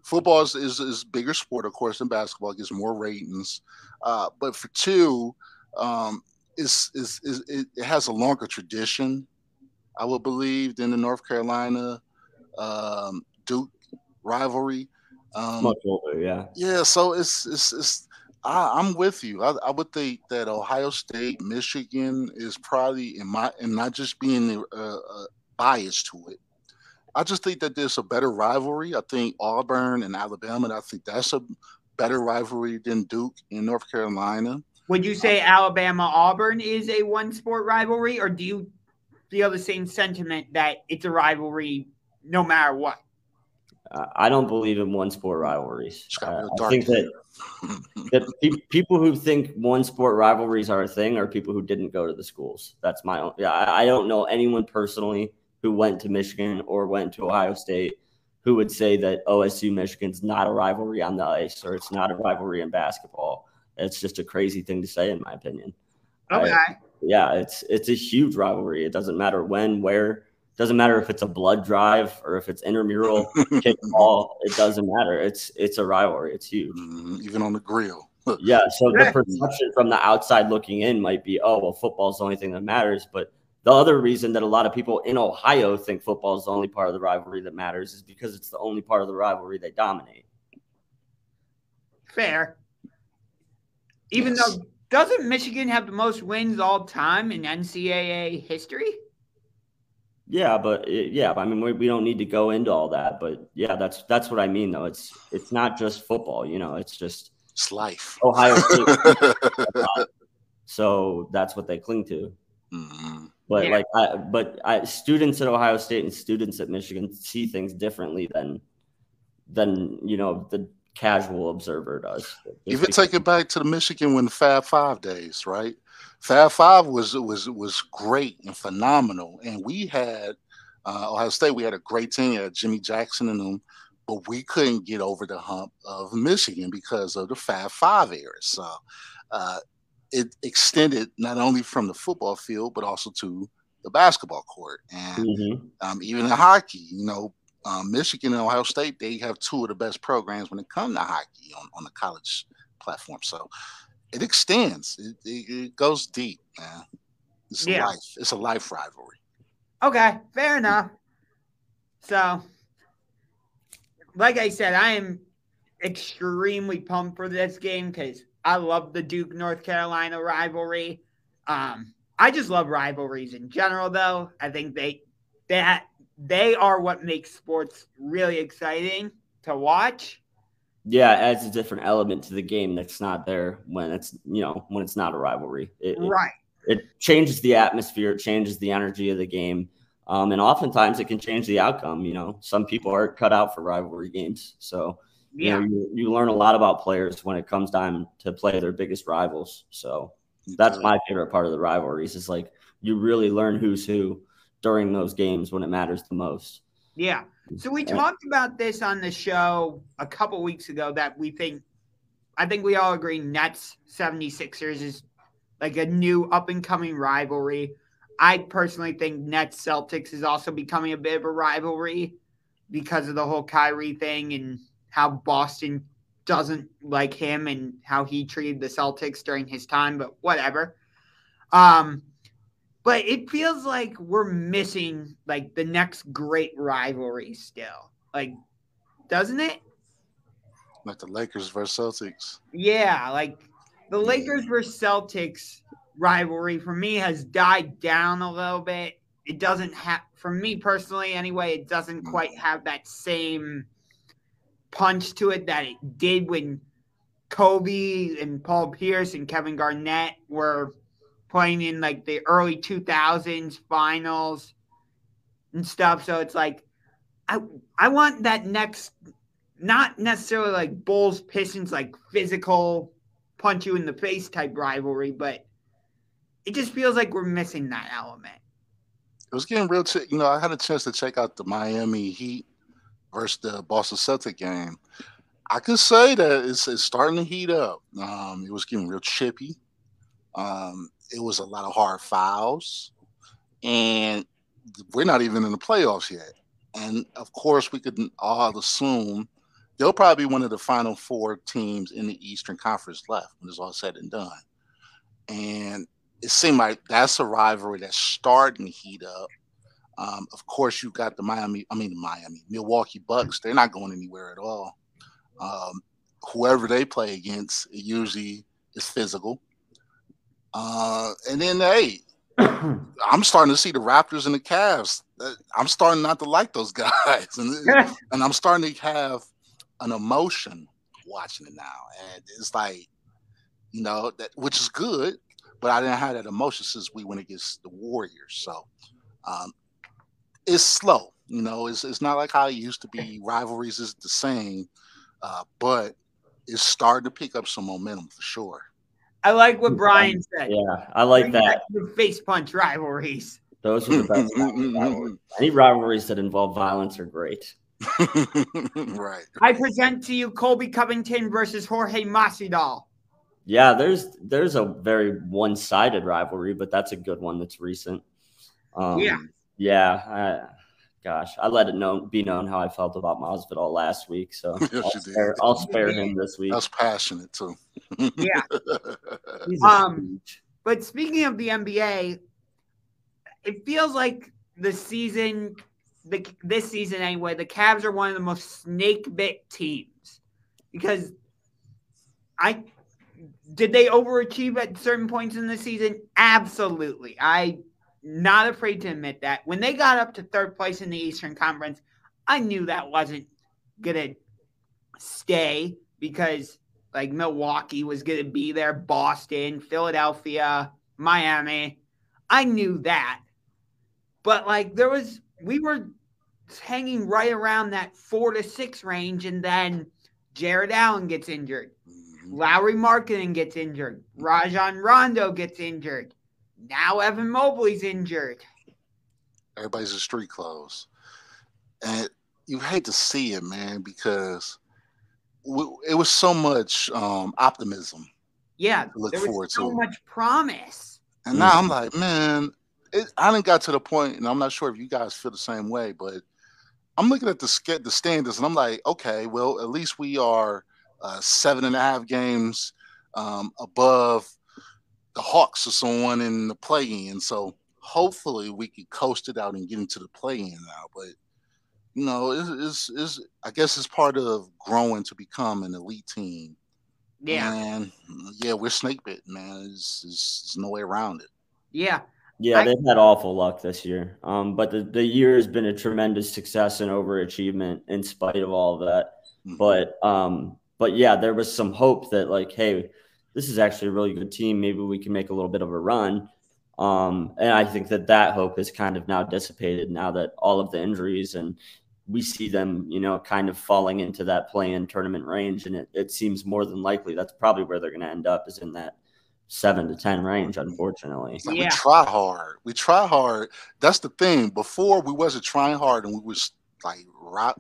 football is, is, is bigger sport, of course, than basketball. It gets more ratings. Uh, but for two, um, is, is, is it, it, has a longer tradition, I would believe, than the North Carolina um, Duke rivalry. Um, Much older, yeah. Yeah, so it's it's it's I, am with you. I, I, would think that Ohio State, Michigan is probably in my and not just being uh, uh, biased to it. I just think that there's a better rivalry. I think Auburn and Alabama. I think that's a better rivalry than Duke in North Carolina. Would you say Alabama Auburn is a one sport rivalry, or do you feel the same sentiment that it's a rivalry no matter what? I don't believe in one sport rivalries. Uh, I think that that pe- people who think one sport rivalries are a thing are people who didn't go to the schools. That's my own. Yeah, I, I don't know anyone personally who went to Michigan or went to Ohio State who would say that OSU Michigan's not a rivalry on the ice or it's not a rivalry in basketball. It's just a crazy thing to say, in my opinion. Okay. I, yeah, it's it's a huge rivalry. It doesn't matter when, where, doesn't matter if it's a blood drive or if it's intramural kickball. It doesn't matter. It's it's a rivalry. It's huge. Mm, even on the grill. yeah. So the perception from the outside looking in might be, oh well, football's the only thing that matters. But the other reason that a lot of people in Ohio think football is the only part of the rivalry that matters is because it's the only part of the rivalry they dominate. Fair. Even yes. though doesn't Michigan have the most wins all time in NCAA history? Yeah, but yeah, I mean, we, we don't need to go into all that, but yeah, that's that's what I mean, though. It's it's not just football, you know. It's just it's life. Ohio State. so that's what they cling to. Mm-hmm. But yeah. like, I, but I, students at Ohio State and students at Michigan see things differently than than you know the casual observer does. Even take it back to the Michigan when the Fab Five days, right? Fab Five was was was great and phenomenal, and we had uh, Ohio State. We had a great team, had Jimmy Jackson and them, but we couldn't get over the hump of Michigan because of the Fab Five era. So uh, it extended not only from the football field but also to the basketball court, and mm-hmm. um, even in hockey. You know, um, Michigan and Ohio State they have two of the best programs when it comes to hockey on on the college platform. So it extends. It, it, it goes deep, man. It's yeah. life. It's a life rivalry. Okay, fair enough. So, like I said, I am extremely pumped for this game because I love the Duke North Carolina rivalry. Um, I just love rivalries in general, though. I think they that they are what makes sports really exciting to watch. Yeah, it adds a different element to the game that's not there when it's you know when it's not a rivalry. It, right. It, it changes the atmosphere, it changes the energy of the game. Um, and oftentimes it can change the outcome. You know, some people are cut out for rivalry games. So, yeah. you know, you, you learn a lot about players when it comes time to play their biggest rivals. So that's my favorite part of the rivalries is like you really learn who's who during those games when it matters the most. Yeah. So we talked about this on the show a couple weeks ago that we think I think we all agree Nets 76ers is like a new up and coming rivalry. I personally think Nets Celtics is also becoming a bit of a rivalry because of the whole Kyrie thing and how Boston doesn't like him and how he treated the Celtics during his time, but whatever. Um, but it feels like we're missing like the next great rivalry still. Like, doesn't it? Like the Lakers versus Celtics. Yeah, like the Lakers versus Celtics rivalry for me has died down a little bit. It doesn't have, for me personally, anyway, it doesn't mm. quite have that same punch to it that it did when Kobe and Paul Pierce and Kevin Garnett were playing in like the early 2000s finals and stuff. So it's like, I I want that next, not necessarily like Bulls Pistons, like physical punch you in the face type rivalry, but it just feels like we're missing that element. It was getting real. Ch- you know, I had a chance to check out the Miami Heat versus the Boston Celtic game. I could say that it's, it's starting to heat up. Um, it was getting real chippy. Um, it was a lot of hard fouls, and we're not even in the playoffs yet. And of course, we could all assume they'll probably be one of the final four teams in the Eastern Conference left when it's all said and done. And it seemed like that's a rivalry that's starting to heat up. Um, of course, you've got the Miami, I mean, Miami, Milwaukee Bucks. They're not going anywhere at all. Um, whoever they play against, it usually is physical. Uh, and then, hey, I'm starting to see the Raptors and the Cavs. I'm starting not to like those guys, and, and I'm starting to have an emotion watching it now, and it's like, you know, that which is good but I didn't have that emotion since we went against the Warriors. So um, it's slow. You know, it's, it's not like how it used to be. Rivalries is the same, uh, but it's starting to pick up some momentum for sure. I like what Brian said. Yeah, I like Bring that. Face punch rivalries. Those are the best. rivalries. Any rivalries that involve violence are great. right. I present to you Colby Covington versus Jorge Masvidal. Yeah, there's there's a very one sided rivalry, but that's a good one that's recent. Um, yeah, yeah. I, gosh, I let it known be known how I felt about Masvidal last week, so yes, I'll, spare, I'll spare him this week. That's passionate too. Yeah. um, but speaking of the NBA, it feels like the season, the this season anyway, the Cavs are one of the most snake bit teams because I did they overachieve at certain points in the season? Absolutely. I not afraid to admit that. When they got up to third place in the Eastern Conference, I knew that wasn't gonna stay because like Milwaukee was gonna be there, Boston, Philadelphia, Miami. I knew that. But like there was we were hanging right around that four to six range, and then Jarrett Allen gets injured. Mm-hmm. Lauri Markkanen gets injured. Rajon Rondo gets injured. Now Evan Mobley's injured. Everybody's in street clothes. And you hate to see it, man, because it was so much um, optimism. Yeah, look there forward was so to. much promise. And now I'm like, man, it, I didn't got to the point, and I'm not sure if you guys feel the same way, but I'm looking at the the standards, and I'm like, okay, well, at least we are uh, seven and a half games um, above the Hawks or someone in the play-in. So hopefully we could coast it out and get into the play-in now. But you know, is is is I guess it's part of growing to become an elite team. Yeah. And yeah, we're snake bit, man. There's, there's no way around it. Yeah. Yeah, I- they've had awful luck this year. Um, but the, the year has been a tremendous success and overachievement in spite of all of that. Mhm. But um, but yeah, there was some hope that like, hey, this is actually a really good team. Maybe we can make a little bit of a run. Um, and I think that that hope is kind of now dissipated now that all of the injuries and we see them, you know, kind of falling into that play-in tournament range, and it, it seems more than likely that's probably where they're going to end up is in that seven to ten range. Unfortunately, like Yeah. we try hard. We try hard. That's the thing. Before we wasn't trying hard and we was like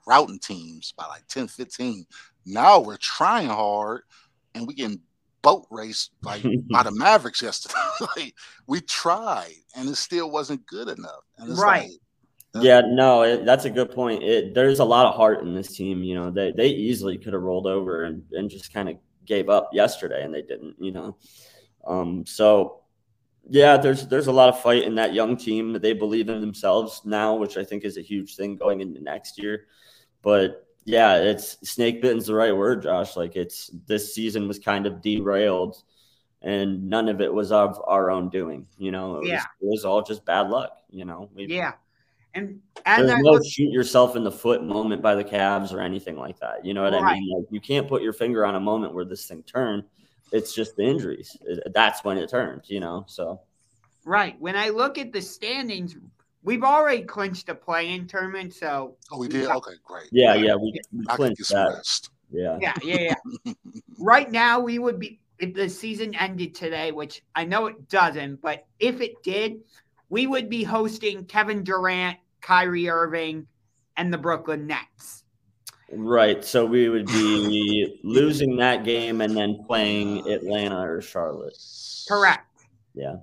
routing teams by like 10, 15. Now we're trying hard and we getting boat raced like by the Mavericks yesterday. like we tried and it still wasn't good enough. And it's Right. like Yeah, no, it, that's a good point. It, there's a lot of heart in this team. You know, they they easily could have rolled over and, and just kind of gave up yesterday, and they didn't. You know, um, so yeah, there's there's a lot of fight in that young team. They believe in themselves now, which I think is a huge thing going into next year. But yeah, it's snake bitten's the right word, Josh. Like it's this season was kind of derailed, and none of it was of our own doing. You know, it, Yeah. was, it was all just bad luck. You know, we, Yeah. And as there's I no look, shoot yourself in the foot moment by the Cavs or anything like that. You know what I mean? Like you can't put your finger on a moment where this thing turned. It's just the injuries. That's when it turned. You know. So right, when I look at the standings, we've already clinched a play-in tournament, so oh we did? Okay, great. yeah, yeah, we, we I can get clinched some that. rest. Yeah. yeah, yeah, yeah. right now we would be if the season ended today, which I know it doesn't, but if it did, we would be hosting Kevin Durant, Kyrie Irving, and the Brooklyn Nets. Right. So we would be losing that game and then playing Atlanta or Charlotte. Correct. Yeah.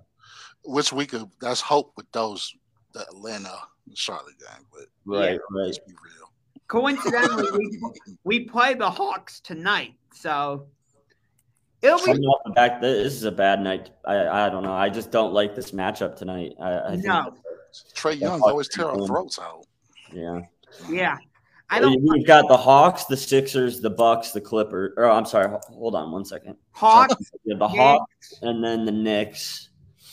Which we could that's hope with those the Atlanta and Charlotte game, but Right. Right. let's be real. Coincidentally, we, we play the Hawks tonight, so it'll be Coming off the back, this is a bad night. I I don't know. I just don't like this matchup tonight. I, I think No. Trae Yeah, Young always tear our win. throats out. yeah. yeah. I don't We've got the Hawks, the Sixers, the Bucks, the Clippers. Oh, I'm sorry, hold on one second. Hawks We have the Yeah. Hawks, and then the Knicks,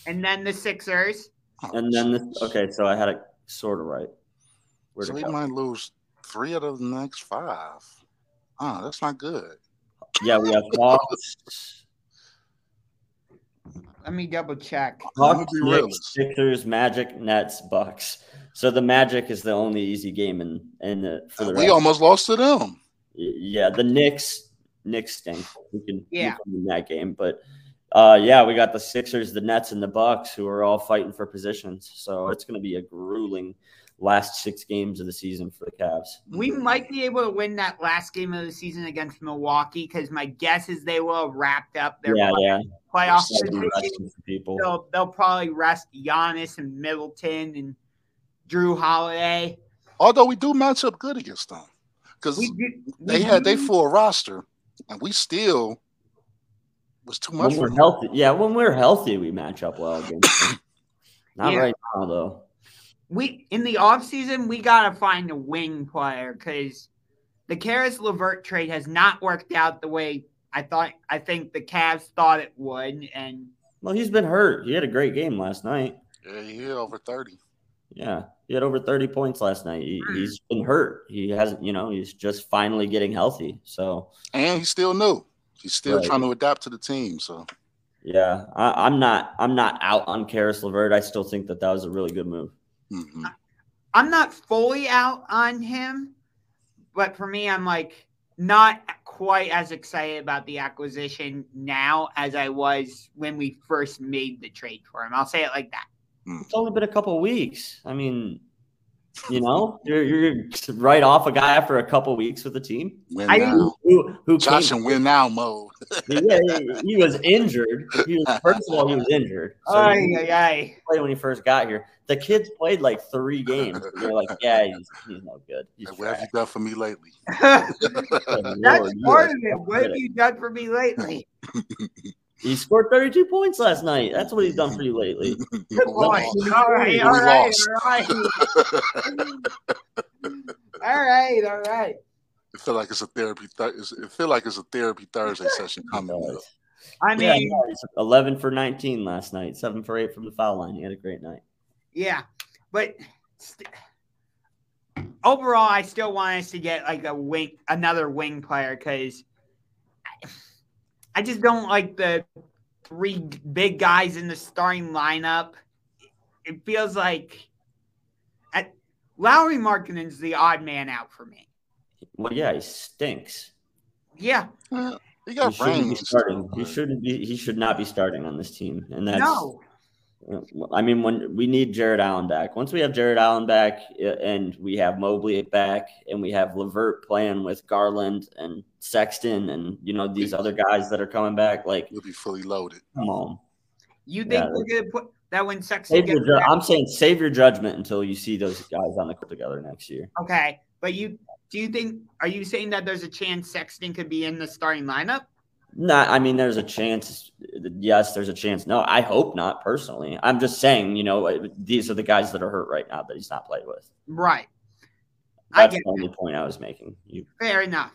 and then the Sixers. and then the. Okay, so I had it sort of right. Where'd so we might lose three out of the next five. Oh, that's not good. Yeah, we have Hawks, Let me double check. Let Hawks, Knicks. Sixers, Magic, Nets, Bucks. So the Magic is the only easy game in in the for the we rest. almost lost to them. Yeah, the Knicks, Knicks stink. We can, Yeah. can win that game, but uh, yeah, we got the Sixers, the Nets, and the Bucks who are all fighting for positions. So it's going to be a grueling last six games of the season for the Cavs. We might be able to win that last game of the season against Milwaukee because my guess is they will have wrapped up their yeah, yeah. Playoff They'll be position. resting some people. They'll, they'll probably rest Giannis and Middleton and Jrue Holiday. Although we do match up good against them. Because We do, we they had they do- full roster and we still was too much When for we're them. healthy, yeah, when we're healthy, we match up well against them. Not Yeah. right now, though. we in the offseason, we gotta find a wing player because the Caris LeVert trade has not worked out the way I thought I think the Cavs thought it would. And Well, he's been hurt. He had a great game last night. Yeah, he hit over 30. Yeah, he had over 30 points last night. He, Mm. he's been hurt. He hasn't, you know, he's just finally getting healthy. So, And he's still new. He's still Right. trying to adapt to the team. So yeah, I, I'm not, I'm not out on Caris LeVert. I still think that that was a really good move. mhm. I'm not fully out on him, but for me, I'm like not quite as excited about the acquisition now as I was when we first made the trade for him. I'll say it like that. It's only been a couple weeks. I mean, you know, you're, you're right off a guy after a couple weeks with the team. win I now. Who, who Josh came, and win now mode. yeah, he, he was injured. He was, first of all, he was injured. So he Ay, didn't ay, ay. play when he first got here. The kids played like three games. They're like, yeah, he's, he's no good. He's what have you done for me lately? That's oh, Lord, part of it. What have you done for me lately? He scored 32 points last night. That's what he's done for you lately. Good boy. We All right, We all right, lost. all right. right, all right. It feel like it's a therapy. Th- it feel like it's a therapy Thursday session coming up. I mean, yeah, eleven for nineteen last night, seven for eight from the foul line. He had a great night. Yeah, but st- overall, I still want us to get like a wing, another wing player because I, I just don't like the three big guys in the starting lineup. It feels like at Lauri Markkanen's the odd man out for me. Well, yeah, he stinks. Yeah. Well, he He shouldn't be starting. He shouldn't be. He should not be starting on this team. And that's. no. I mean, when we need Jarrett Allen back. Once we have Jarrett Allen back, uh, and we have Mobley back, and we have Levert playing with Garland and Sexton, and you know these other guys that are coming back, like you'll be fully loaded. come on. You think Yeah, we're gonna put that when Sexton Save gets ju- back? I'm saying save your judgment until you see those guys on the court together next year. Okay, but you do you think are you saying that there's a chance Sexton could be in the starting lineup? Not, I mean, there's a chance. Yes, there's a chance. No, I hope not. Personally, I'm just saying. You know, these are the guys that are hurt right now that he's not played with. Right. I That's get the only point I was making. You, Fair enough.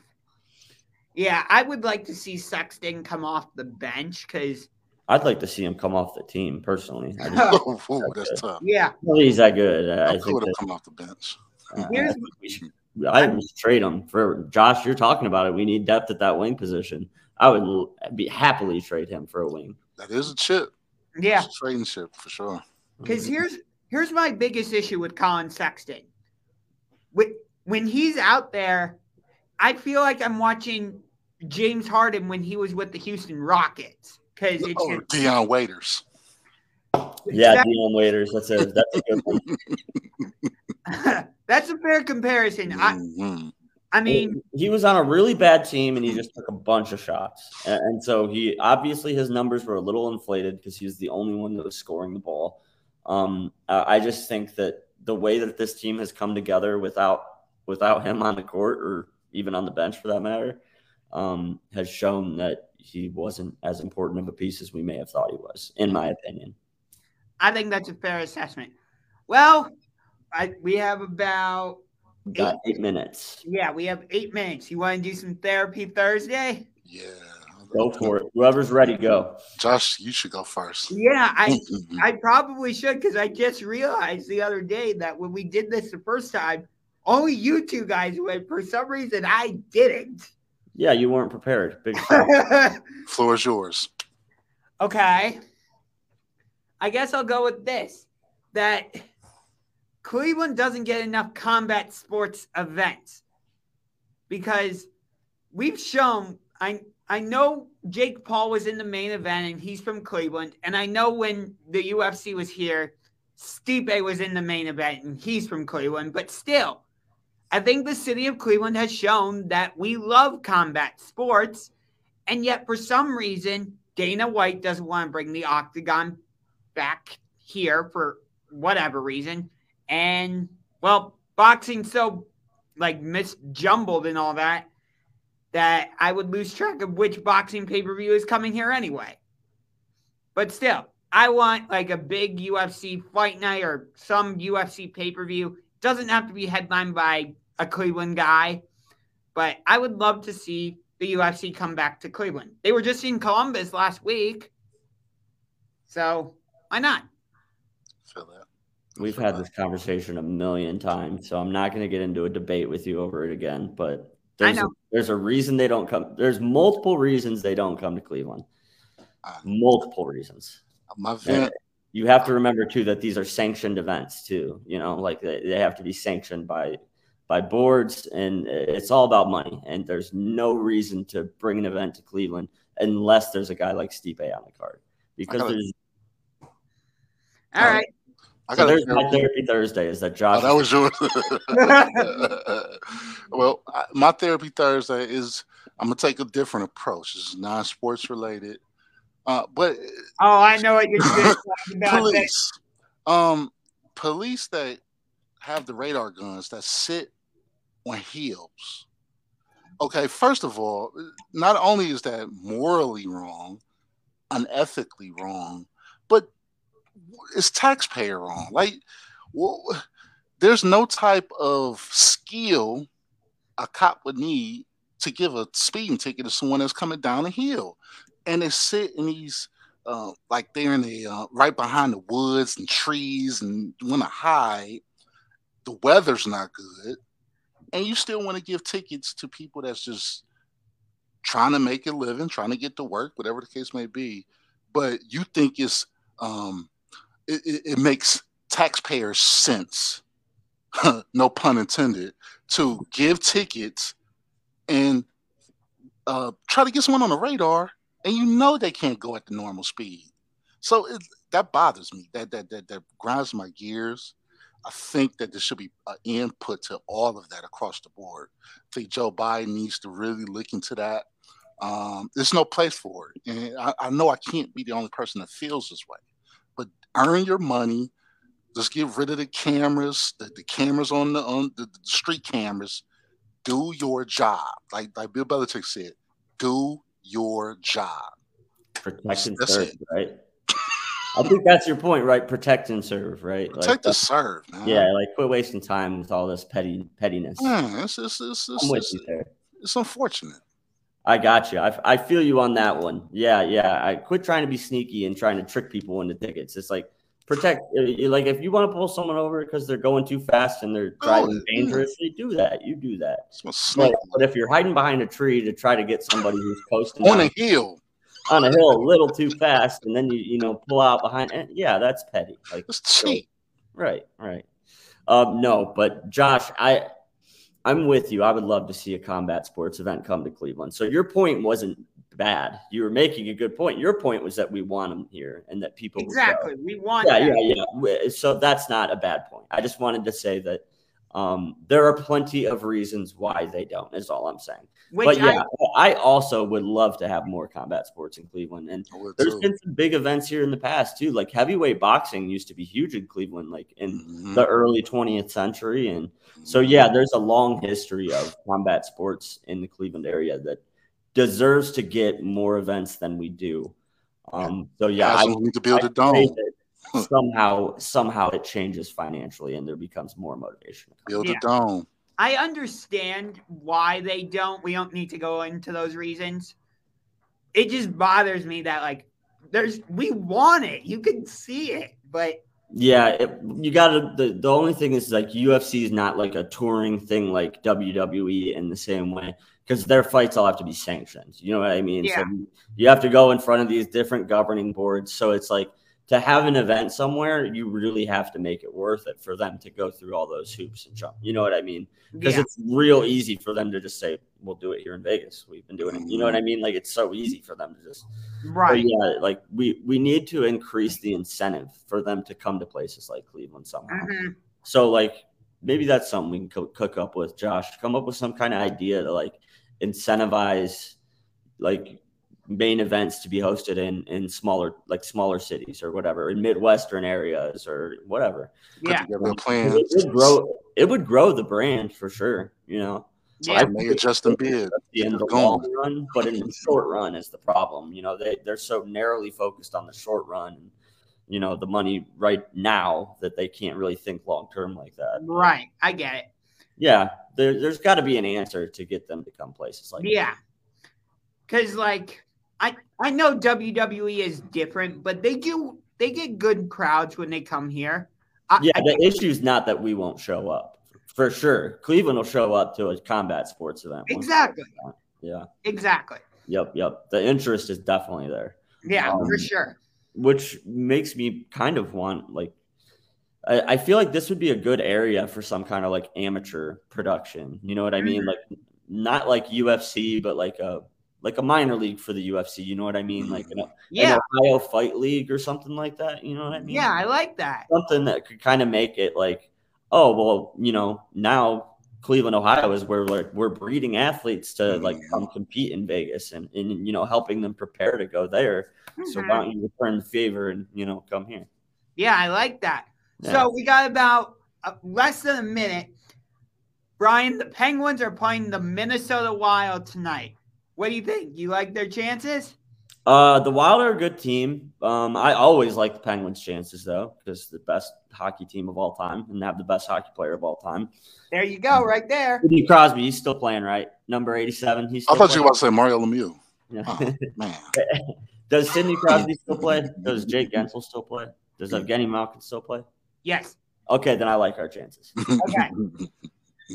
Yeah, I would like to see Sexton come off the bench because I'd like to see him come off the team personally. I just Oh, ooh, that's tough. yeah, don't he's that good. I, I How think that, come off the bench. uh, I, we should, I would trade him for Josh. You're talking about it. We need depth at that wing position. I would be happily trade him for a wing. That is a chip. yeah. It's a trading chip for sure. Because here's here's my biggest issue with Collin Sexton. When when he's out there, I feel like I'm watching James Harden when he was with the Houston Rockets. Because it's Oh, Dion Waiters. Yeah, That- Dion Waiters. That's a that's a good one. that's a fair comparison. I Mhm. I mean, he was on a really bad team and he just took a bunch of shots. And, and so he obviously his numbers were a little inflated because he was the only one that was scoring the ball. Um, uh, I just think that the way that this team has come together without without him on the court or even on the bench for that matter um, has shown that he wasn't as important of a piece as we may have thought he was, in my opinion. I think that's a fair assessment. Well, I we have about We Got eight minutes. yeah, we have eight minutes. You want to do some therapy Thursday? Yeah. Go for it. Whoever's ready, go. Josh, you should go first. Yeah, I. I probably should because I just realized the other day that when we did this the first time, only you two guys went. For some reason, I didn't. Yeah, you weren't prepared. Big. Floor is yours. okay. I guess I'll go with this that Cleveland doesn't get enough combat sports events because we've shown I I know Jake Paul was in the main event and he's from Cleveland and I know when the UFC was here Stipe was in the main event and he's from Cleveland but still I think the city of Cleveland has shown that we love combat sports and yet for some reason Dana White doesn't want to bring the octagon back here for whatever reason and well boxing's so like misjumbled and all that that I would lose track of which boxing pay per view is coming here anyway. But still, I want like a big UFC fight night or some UFC pay per view. Doesn't have to be headlined by a Cleveland guy, but I would love to see the UFC come back to Cleveland. They were just in Columbus last week. So why not? Feel that. We've Feel had that. this conversation a million times, so I'm not going to get into a debate with you over it again. But I there's a, there's a reason they don't come. There's multiple reasons they don't come to Cleveland. Uh, Multiple reasons. My vent. You have to remember too that these are sanctioned events too. You know, like they, they have to be sanctioned by by boards, and it's all about money. And there's no reason to bring an event to Cleveland unless there's a guy like Stipe on the card, because gotta- there's All right. I so there's my therapy Thursday is that Josh. Oh, that was yours. well, I, my therapy Thursday is I'm gonna take a different approach. It's is non-sports related, uh, but Oh, I know what you're going to talk about. police, um, police that have the radar guns that sit on heels. Okay, first of all, not only is that morally wrong, unethically wrong, but it's taxpayer wrong. Like, well, there's no type of skill a cop would need to give a speeding ticket to someone that's coming down a hill. And they sit in these, uh, like they're in the uh, right behind the woods and trees and want to hide. The weather's not good. And you still want to give tickets to people that's just trying to make a living, trying to get to work, whatever the case may be. But you think it's, um, it, it, it makes taxpayers sense, no pun intended, to give tickets and uh, try to get someone on the radar, and you know they can't go at the normal speed. So it, that bothers me. That, that that that grinds my gears. I think that there should be an input to all of that across the board. I think Joe Biden needs to really look into that. Um, there's no place for it, and I, I know I can't be the only person that feels this way. But earn your money. Just get rid of the cameras, the, the cameras on the on the, the street cameras, do your job. Like like Bill Belichick said, do your job. Protect and serve, it. right? I think that's your point, right? Protect and serve, right? Protect like, and serve, man. Yeah, like quit wasting time with all this petty pettiness. Yeah, it's, it's, it's, it's, I'm with you there. It's unfortunate. I got you. I, I feel you on that one. Yeah, yeah. I quit trying to be sneaky and trying to trick people into tickets. It's like protect uh, like if you want to pull someone over because they're going too fast and they're driving oh, dangerously do that you do that but, but, if you're hiding behind a tree to try to get somebody who's coasting on a hill on a hill a little too fast and then you you know pull out behind and yeah that's petty like it's cheap so, right right um no but josh i i'm with you i would love to see a combat sports event come to cleveland so your point wasn't bad. You were making a good point. Your point was that we want them here and that people exactly we want. Yeah, that. yeah, yeah. So that's not a bad point. I just wanted to say that um, there are plenty of reasons why they don't. Is all I'm saying. Which but yeah, I, I, also would love to have more combat sports in Cleveland, and there's been some big events here in the past too. Like heavyweight boxing used to be huge in Cleveland, like in mm-hmm. the early 20th century, and so yeah, there's a long history of combat sports in the Cleveland area that deserves to get more events than we do. Um, so yeah, I need to build a dome. Somehow, somehow it changes financially, and there becomes more motivation. Build yeah. a dome. I understand why they don't. We don't need to go into those reasons. It just bothers me that like there's we want it. You can see it, but yeah, it, you got to. The, the only thing is like UFC is not like a touring thing like WWE in the same way because their fights all have to be sanctioned. You know what I mean? Yeah. So you have to go in front of these different governing boards. So it's like to have an event somewhere, you really have to make it worth it for them to go through all those hoops and jump. You know what I mean? Because yeah. it's real easy for them to just say, "We'll do it here in Vegas. We've been doing it." You know what I mean? Like it's so easy for them to just right. yeah, like we we need to increase the incentive for them to come to places like Cleveland somehow. Mm-hmm. So like maybe that's something we can co- cook up with Josh. Come up with some kind of idea to like incentivize like main events to be hosted in in smaller like smaller cities or whatever in midwestern areas or whatever yeah plans. It, would grow it would grow the brand for sure you know yeah. I Justin Bieber in the long run, but in the short run is the problem. You know, they, they're so narrowly focused on the short run, you know, the money right now that they can't really think long term like that. Right. I get it yeah, there, has got to be an answer to get them to come places like yeah. Because like I I know WWE is different, but they do they get good crowds when they come here. I, yeah, I the issue is not that we won't show up for sure. Cleveland will show up to a combat sports event. Exactly. Yeah. Exactly. Yep. Yep. The interest is definitely there. Yeah, um, for sure. Which makes me kind of want like I, I feel like this would be a good area for some kind of like amateur production. You know what I mean? Mm-hmm. Like not like UFC, but like a like a minor league for the UFC. You know what I mean? Like an, yeah. an Ohio Fight League or something like that. You know what I mean? Yeah, I like that. Something that could kind of make it like, oh well, you know, now Cleveland, Ohio is where like we're breeding athletes to like come compete in Vegas and, and you know helping them prepare to go there. Mm-hmm. So why don't you return the favor and you know come here? Yeah, I like that. So we got about uh, less than a minute. Brian, the Penguins are playing the Minnesota Wild tonight. What do you think? You like their chances? Uh, the Wild are a good team. Um, I always like the Penguins' chances though, because the best hockey team of all time and have the best hockey player of all time. There you go, right there. Sidney Crosby, he's still playing, right? Number eighty-seven. He's. I Still thought you were about to say Mario Lemieux. Yeah. Oh, man. Does Sidney Crosby still play? Does Jake Guentzel still play? Does Evgeny Malkin still play? Yes. Okay, then I like our chances. Okay.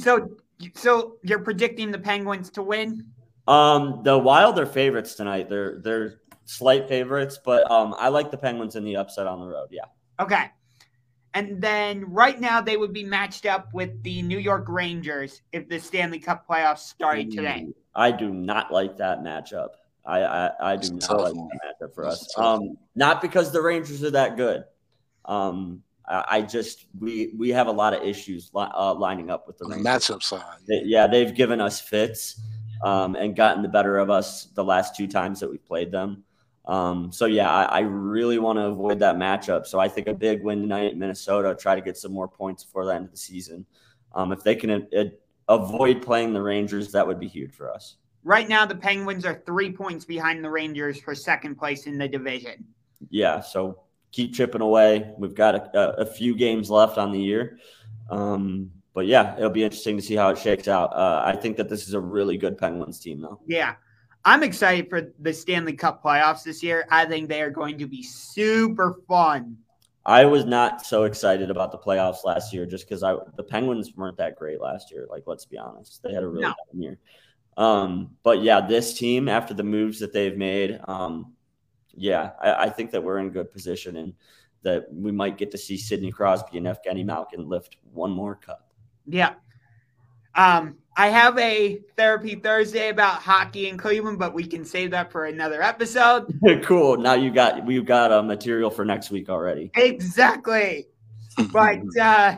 So, so you're predicting the Penguins to win? Um, the Wild are favorites tonight. They're they're slight favorites, but um, I like the Penguins in the upset on the road. Yeah. Okay. And then right now they would be matched up with the New York Rangers if the Stanley Cup playoffs started today. I do not like that matchup. I I, I do It's not tough like one. that matchup for It's us. tough Um, not because the Rangers are that good. Um, I, I just we we have a lot of issues li- uh, lining up with the the Rangers. matchup side. They- yeah, they've given us fits um, and gotten the better of us the last two times that we played them. Um, so yeah, I, I really want to avoid that matchup. So I think a big win tonight in Minnesota, try to get some more points before the end of the season. Um, if they can uh, avoid playing the Rangers, that would be huge for us. Right now, the Penguins are three points behind the Rangers for second place in the division. Yeah, so keep chipping away. We've got a, a, a few games left on the year. Um, but yeah, it'll be interesting to see how it shakes out. Uh, I think that this is a really good Penguins team, though. Yeah. I'm excited for the Stanley Cup playoffs this year. I think they are going to be super fun. I was not so excited about the playoffs last year just because I the Penguins weren't that great last year. Like, let's be honest, they had a really No. bad year. Um, but yeah, this team after the moves that they've made, um, yeah, I, I think that we're in good position and that we might get to see Sidney Crosby and Evgeny Malkin lift one more cup. Yeah. Um, I have a therapy Thursday about hockey in Cleveland, but we can save that for another episode. cool. Now you got we've got uh, material for next week already. Exactly. But uh,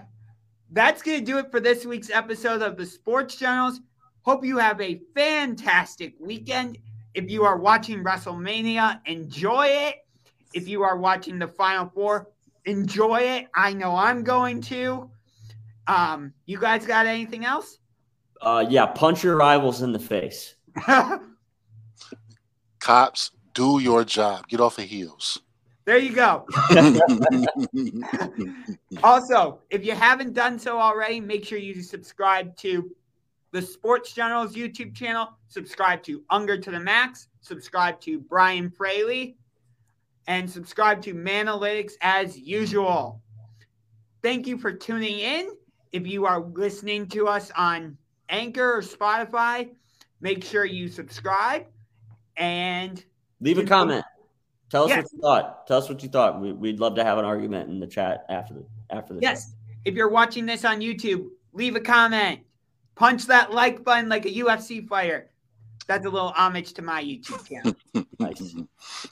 that's to do it for this week's episode of the Sports Generals. Hope you have a fantastic weekend. If you are watching WrestleMania, enjoy it. If you are watching the Final Four, enjoy it. I know I'm going to. Um, you guys got anything else? Uh, yeah, punch your rivals in the face. Cops, do your job. Get off of heels. there you go. Also, if you haven't done so already, make sure you subscribe to the Sports Generals YouTube channel, subscribe to Unger to the Max, subscribe to Brian Fraley, and subscribe to Manalytics as usual. Thank you for tuning in. If you are listening to us on Anchor or Spotify, make sure you subscribe and Leave a comment. Tell us Yes. what you thought. Tell us what you thought. We, we'd love to have an argument in the chat after the after the Yes. If you're watching this on YouTube, leave a comment. Punch that like button like a UFC fighter. That's a little homage to my YouTube channel. Nice.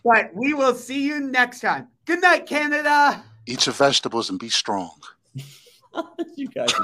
but we will see you next time. Good night, Canada. Eat your vegetables and be strong. you guys. Are